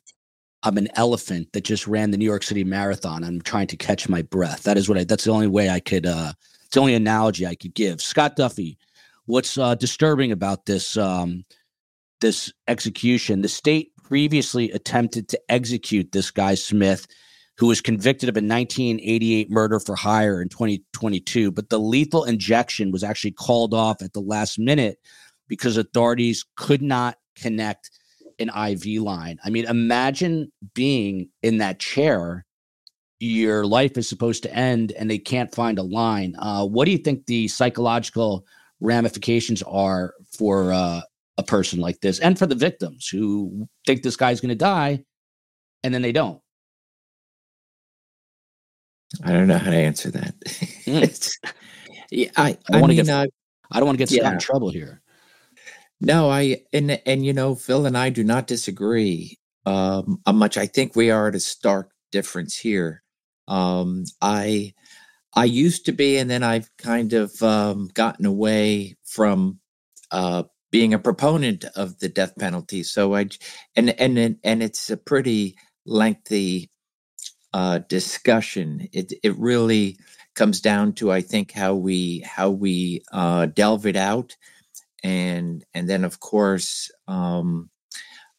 I'm an elephant that just ran the New York City Marathon. I'm trying to catch my breath. That is what I, that's the only way I could, uh, it's the only analogy I could give. Scott Duffey, what's uh, disturbing about this, um, this execution? The state previously attempted to execute this guy, Smith, who was convicted of a 1988 murder for hire in 2022. But the lethal injection was actually called off at the last minute because authorities could not connect an IV line. I mean, imagine being in that chair. Your life is supposed to end and they can't find a line. Uh, what do you think the psychological ramifications are for uh, a person like this and for the victims who think this guy's going to die and then they don't? I don't know how to answer that. Mm. yeah, I, I, I mean, get, uh, I don't want to get yeah. in trouble here. No, I and and you know, Fil and I do not disagree um, much. I think we are at a stark difference here. Um, I I used to be, and then I've kind of um, gotten away from uh, being a proponent of the death penalty. So I and and and it's a pretty lengthy uh, discussion. It it really comes down to I think how we how we uh, delve it out, and and then of course um,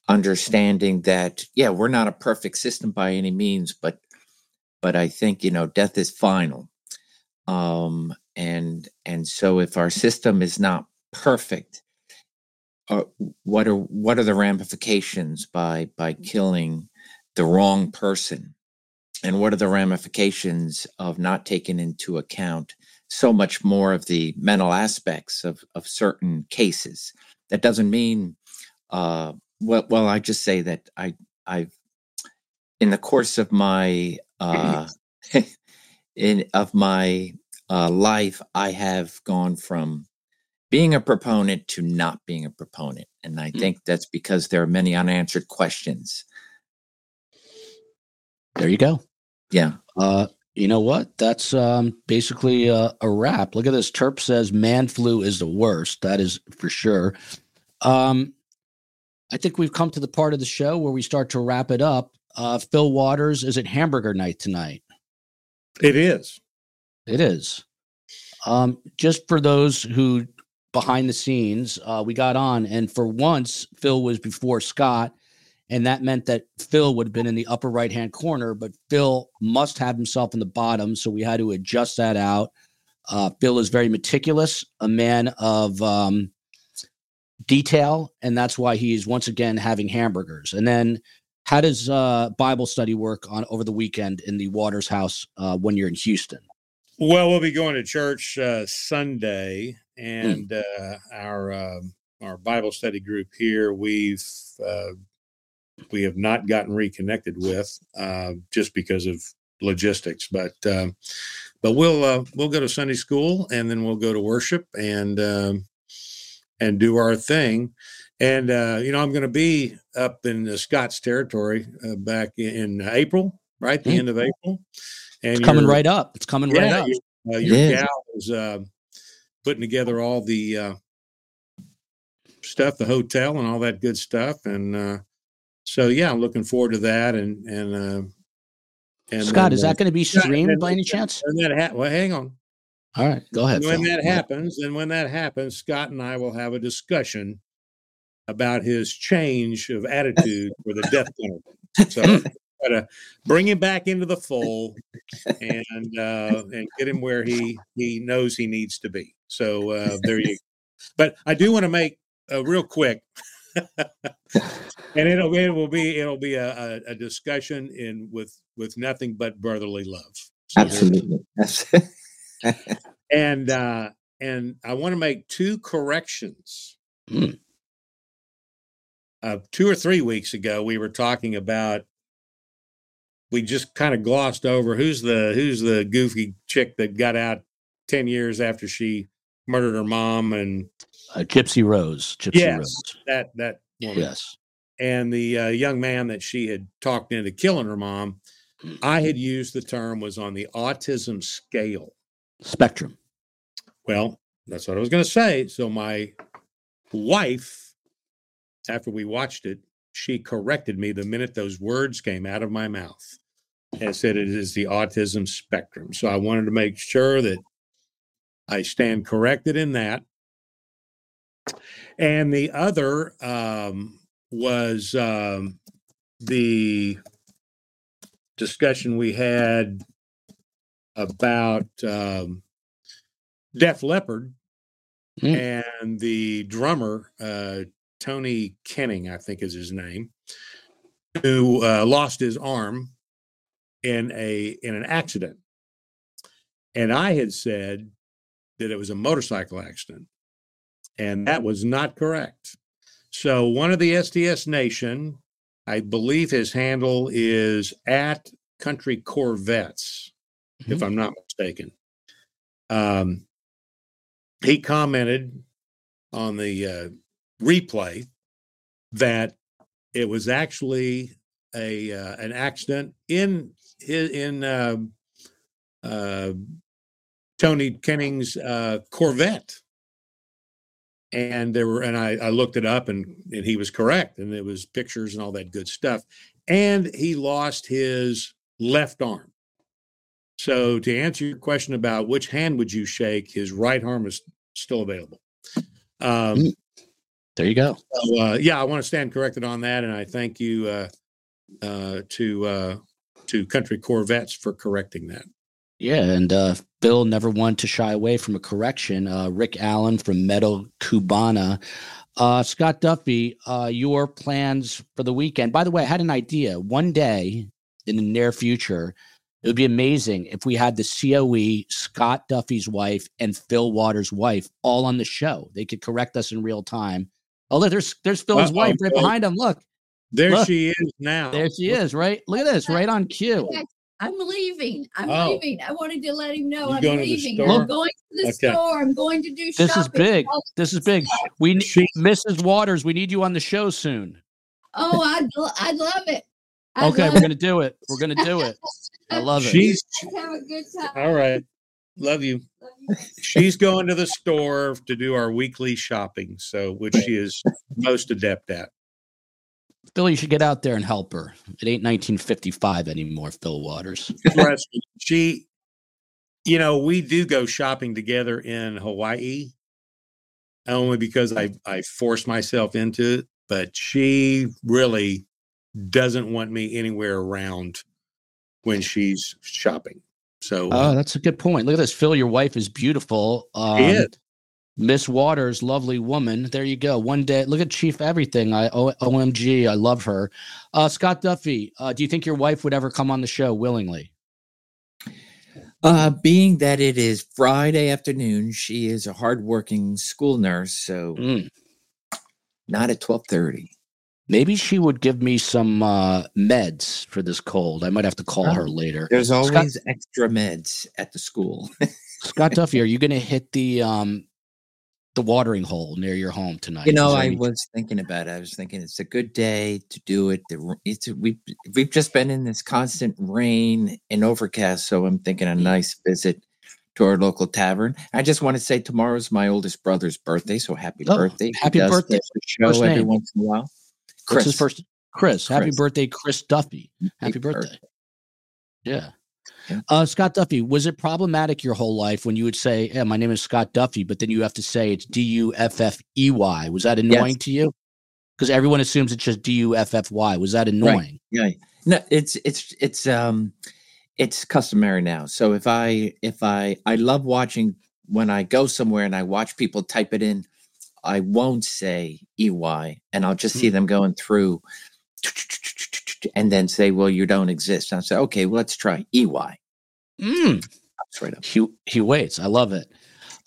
understanding that yeah we're not a perfect system by any means, but but I think you know death is final, um, and and so if our system is not perfect, uh, what are what are the ramifications by by killing the wrong person? And what are the ramifications of not taking into account so much more of the mental aspects of, of certain cases? That doesn't mean uh, well well i just say that i i've in the course of my uh, in of my uh, life i have gone from being a proponent to not being a proponent and i mm. think that's because there are many unanswered questions. There you go yeah. Uh, you know what? That's um, basically a, a, wrap. Look at this. Terp says man flu is the worst. That is for sure. Um, I think we've come to the part of the show where we start to wrap it up. Uh, Fil Waters, is it hamburger night tonight? It is. It is. Um, just for those who behind the scenes, uh, we got on, and for once, Fil was before Scott and that meant that Fil would have been in the upper right hand corner, but Fil must have himself in the bottom. So we had to adjust that out. Uh, Fil is very meticulous, a man of um, detail, and that's why he's once again having hamburgers. And then, how does uh, Bible study work on over the weekend in the Waters house uh, when you're in Houston? Well, we'll be going to church uh, Sunday, hmm. and mm. our um, our Bible study group here we've uh, we have not gotten reconnected with uh, just because of logistics. But um, but we'll uh, we'll go to Sunday school and then we'll go to worship and um, and do our thing. And uh, you know, I'm going to be up in the Scott's territory uh, back in April, right? The mm-hmm. end of April. And it's coming right up. It's coming yeah, right up. Uh, your yeah. gal is uh, putting together all the stuff, the hotel, and all that good stuff, and so yeah, I'm looking forward to that. And and uh, and Scott, then, is that going to be streamed yeah, by any chance? that ha- well, hang on. All right, go ahead. When Fil. that happens, and when that happens, Scott and I will have a discussion about his change of attitude for the death penalty. So to bring him back into the fold and uh, and get him where he he knows he needs to be. So uh, there you. Go. But I do want to make uh, real quick and it'll it will be it'll be a, a, discussion in with with nothing but brotherly love. So Absolutely. and uh, and I want to make two corrections. Mm. Uh, two or three weeks ago, we were talking about. We just kind of glossed over who's the who's the goofy chick that got out ten years after she murdered her mom and uh, Gypsy Rose. Gypsy yes, Rose. that that woman. Yes. And the uh, young man that she had talked into killing her mom, I had used the term was on the autism scale spectrum. Well, that's what I was going to say. So my wife, after we watched it, she corrected me the minute those words came out of my mouth and said it is the autism spectrum. So I wanted to make sure that I stand corrected in that and the other um, was um, the discussion we had about um, Def Leppard Mm. and the drummer uh, Tony Kenning, I think is his name, who uh, lost his arm in a in an accident. And I had said that it was a motorcycle accident, and that was not correct. So one of the STS Nation, I believe his handle is at Country Corvettes, if I'm not mistaken. Um, he commented on the uh, replay that it was actually a uh, an accident in in, in um uh, Tony Kenning's uh, Corvette, and there were and I, I looked it up and and he was correct, and it was pictures and all that good stuff, and he lost his left arm. So to answer your question about which hand would you shake, his right arm is still available. Um, Mm. There you go. so, uh, yeah, I want to stand corrected on that, and I thank you uh, uh, to uh, to Country Corvettes for correcting that. Yeah, and uh, Bill never wanted to shy away from a correction. Uh, Rick Allen from Metal Cubana. Uh, Scott Duffey, uh, your plans for the weekend. By the way, I had an idea. One day in the near future, it would be amazing if we had the COE, Scott Duffey's wife, and Fil Waters' wife all on the show. They could correct us in real time. Oh, look, there's there's Fil's Uh-oh, wife right Fil. behind him. Look, There Look. she is now. there she is. Right, look at this, right on cue. I'm leaving. I'm Oh. leaving. I wanted to let him know You I'm going leaving. I'm going to the Okay. store. I'm going to do This is shopping. big. Oh, This is big. We, need Mrs. Waters, we need you on the show soon. Oh, I'd, lo- I'd love it. I'd Okay, love we're it. gonna do it. We're gonna do it. I love it. She's Have a good time. all right. Love you. Love you. She's going to the store to do our weekly shopping, so which she is most adept at. Fil, you should get out there and help her. It ain't 1955 anymore, Fil Waters. She, you know, we do go shopping together in Hawaii, only because I I forced myself into it. But she really doesn't want me anywhere around when she's shopping. So uh, Oh, that's a good point. Look at this, Fil. Your wife is beautiful. Um, She is. Miss Waters, lovely woman. There you go. One day, look at Chief Everything. I o- OMG, I love her. Uh, Scott Duffey, uh, do you think your wife would ever come on the show willingly? Uh, being that it is Friday afternoon, she is a hardworking school nurse, so Mm. not at twelve thirty. Maybe she would give me some uh, meds for this cold. I might have to call Oh. her later. There's Scott- always extra meds at the school. Scott Duffey, are you going to hit the um the watering hole near your home tonight? you know, I was thinking about it. I was thinking it's a good day to do it. It's we we've just been in this constant rain and overcast, so I'm thinking a mm. nice visit to our local tavern. I just want to say tomorrow's my oldest brother's birthday, so happy Oh, birthday! Happy birthday. show First every name? once in a while. What's his first? Chris. Happy birthday, Chris Duffey. Happy Big birthday. Yeah. Yeah. Uh, Scott Duffey, was it problematic your whole life when you would say, "Yeah, my name is Scott Duffey," but then you have to say it's D U F F E Y? Was that annoying to you? Because everyone assumes it's just D U F F Y. Was that annoying? Yeah. No, it's it's it's um it's customary now. So if I if I I love watching when I go somewhere and I watch people type it in, I won't say EY and I'll just see them going through and then say, Well, you don't exist. And I'll say, Okay, well, let's try EY. Mm. Straight up. He he waits. I love it.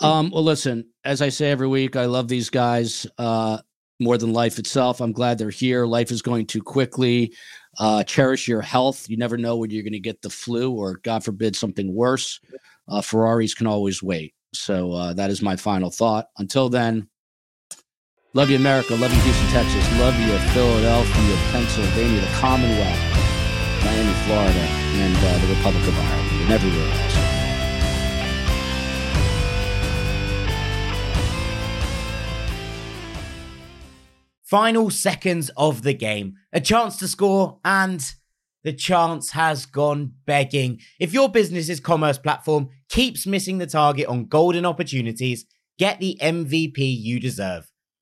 Um, well, listen, as I say every week, I love these guys uh, more than life itself. I'm glad they're here. Life is going too quickly. Uh, cherish your health. You never know when you're going to get the flu or, God forbid, something worse. Uh, Ferraris can always wait. So uh, that is my final thought. Until then, love you, America. Love you, Houston, Texas. Love you, Philadelphia, Pennsylvania, the Commonwealth, Miami, Florida, and uh, the Republic of Ireland, and everywhere else. Final seconds of the game. A chance to score, and the chance has gone begging. If your business's commerce platform keeps missing the target on golden opportunities, get the MVP you deserve.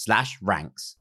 slash ranks.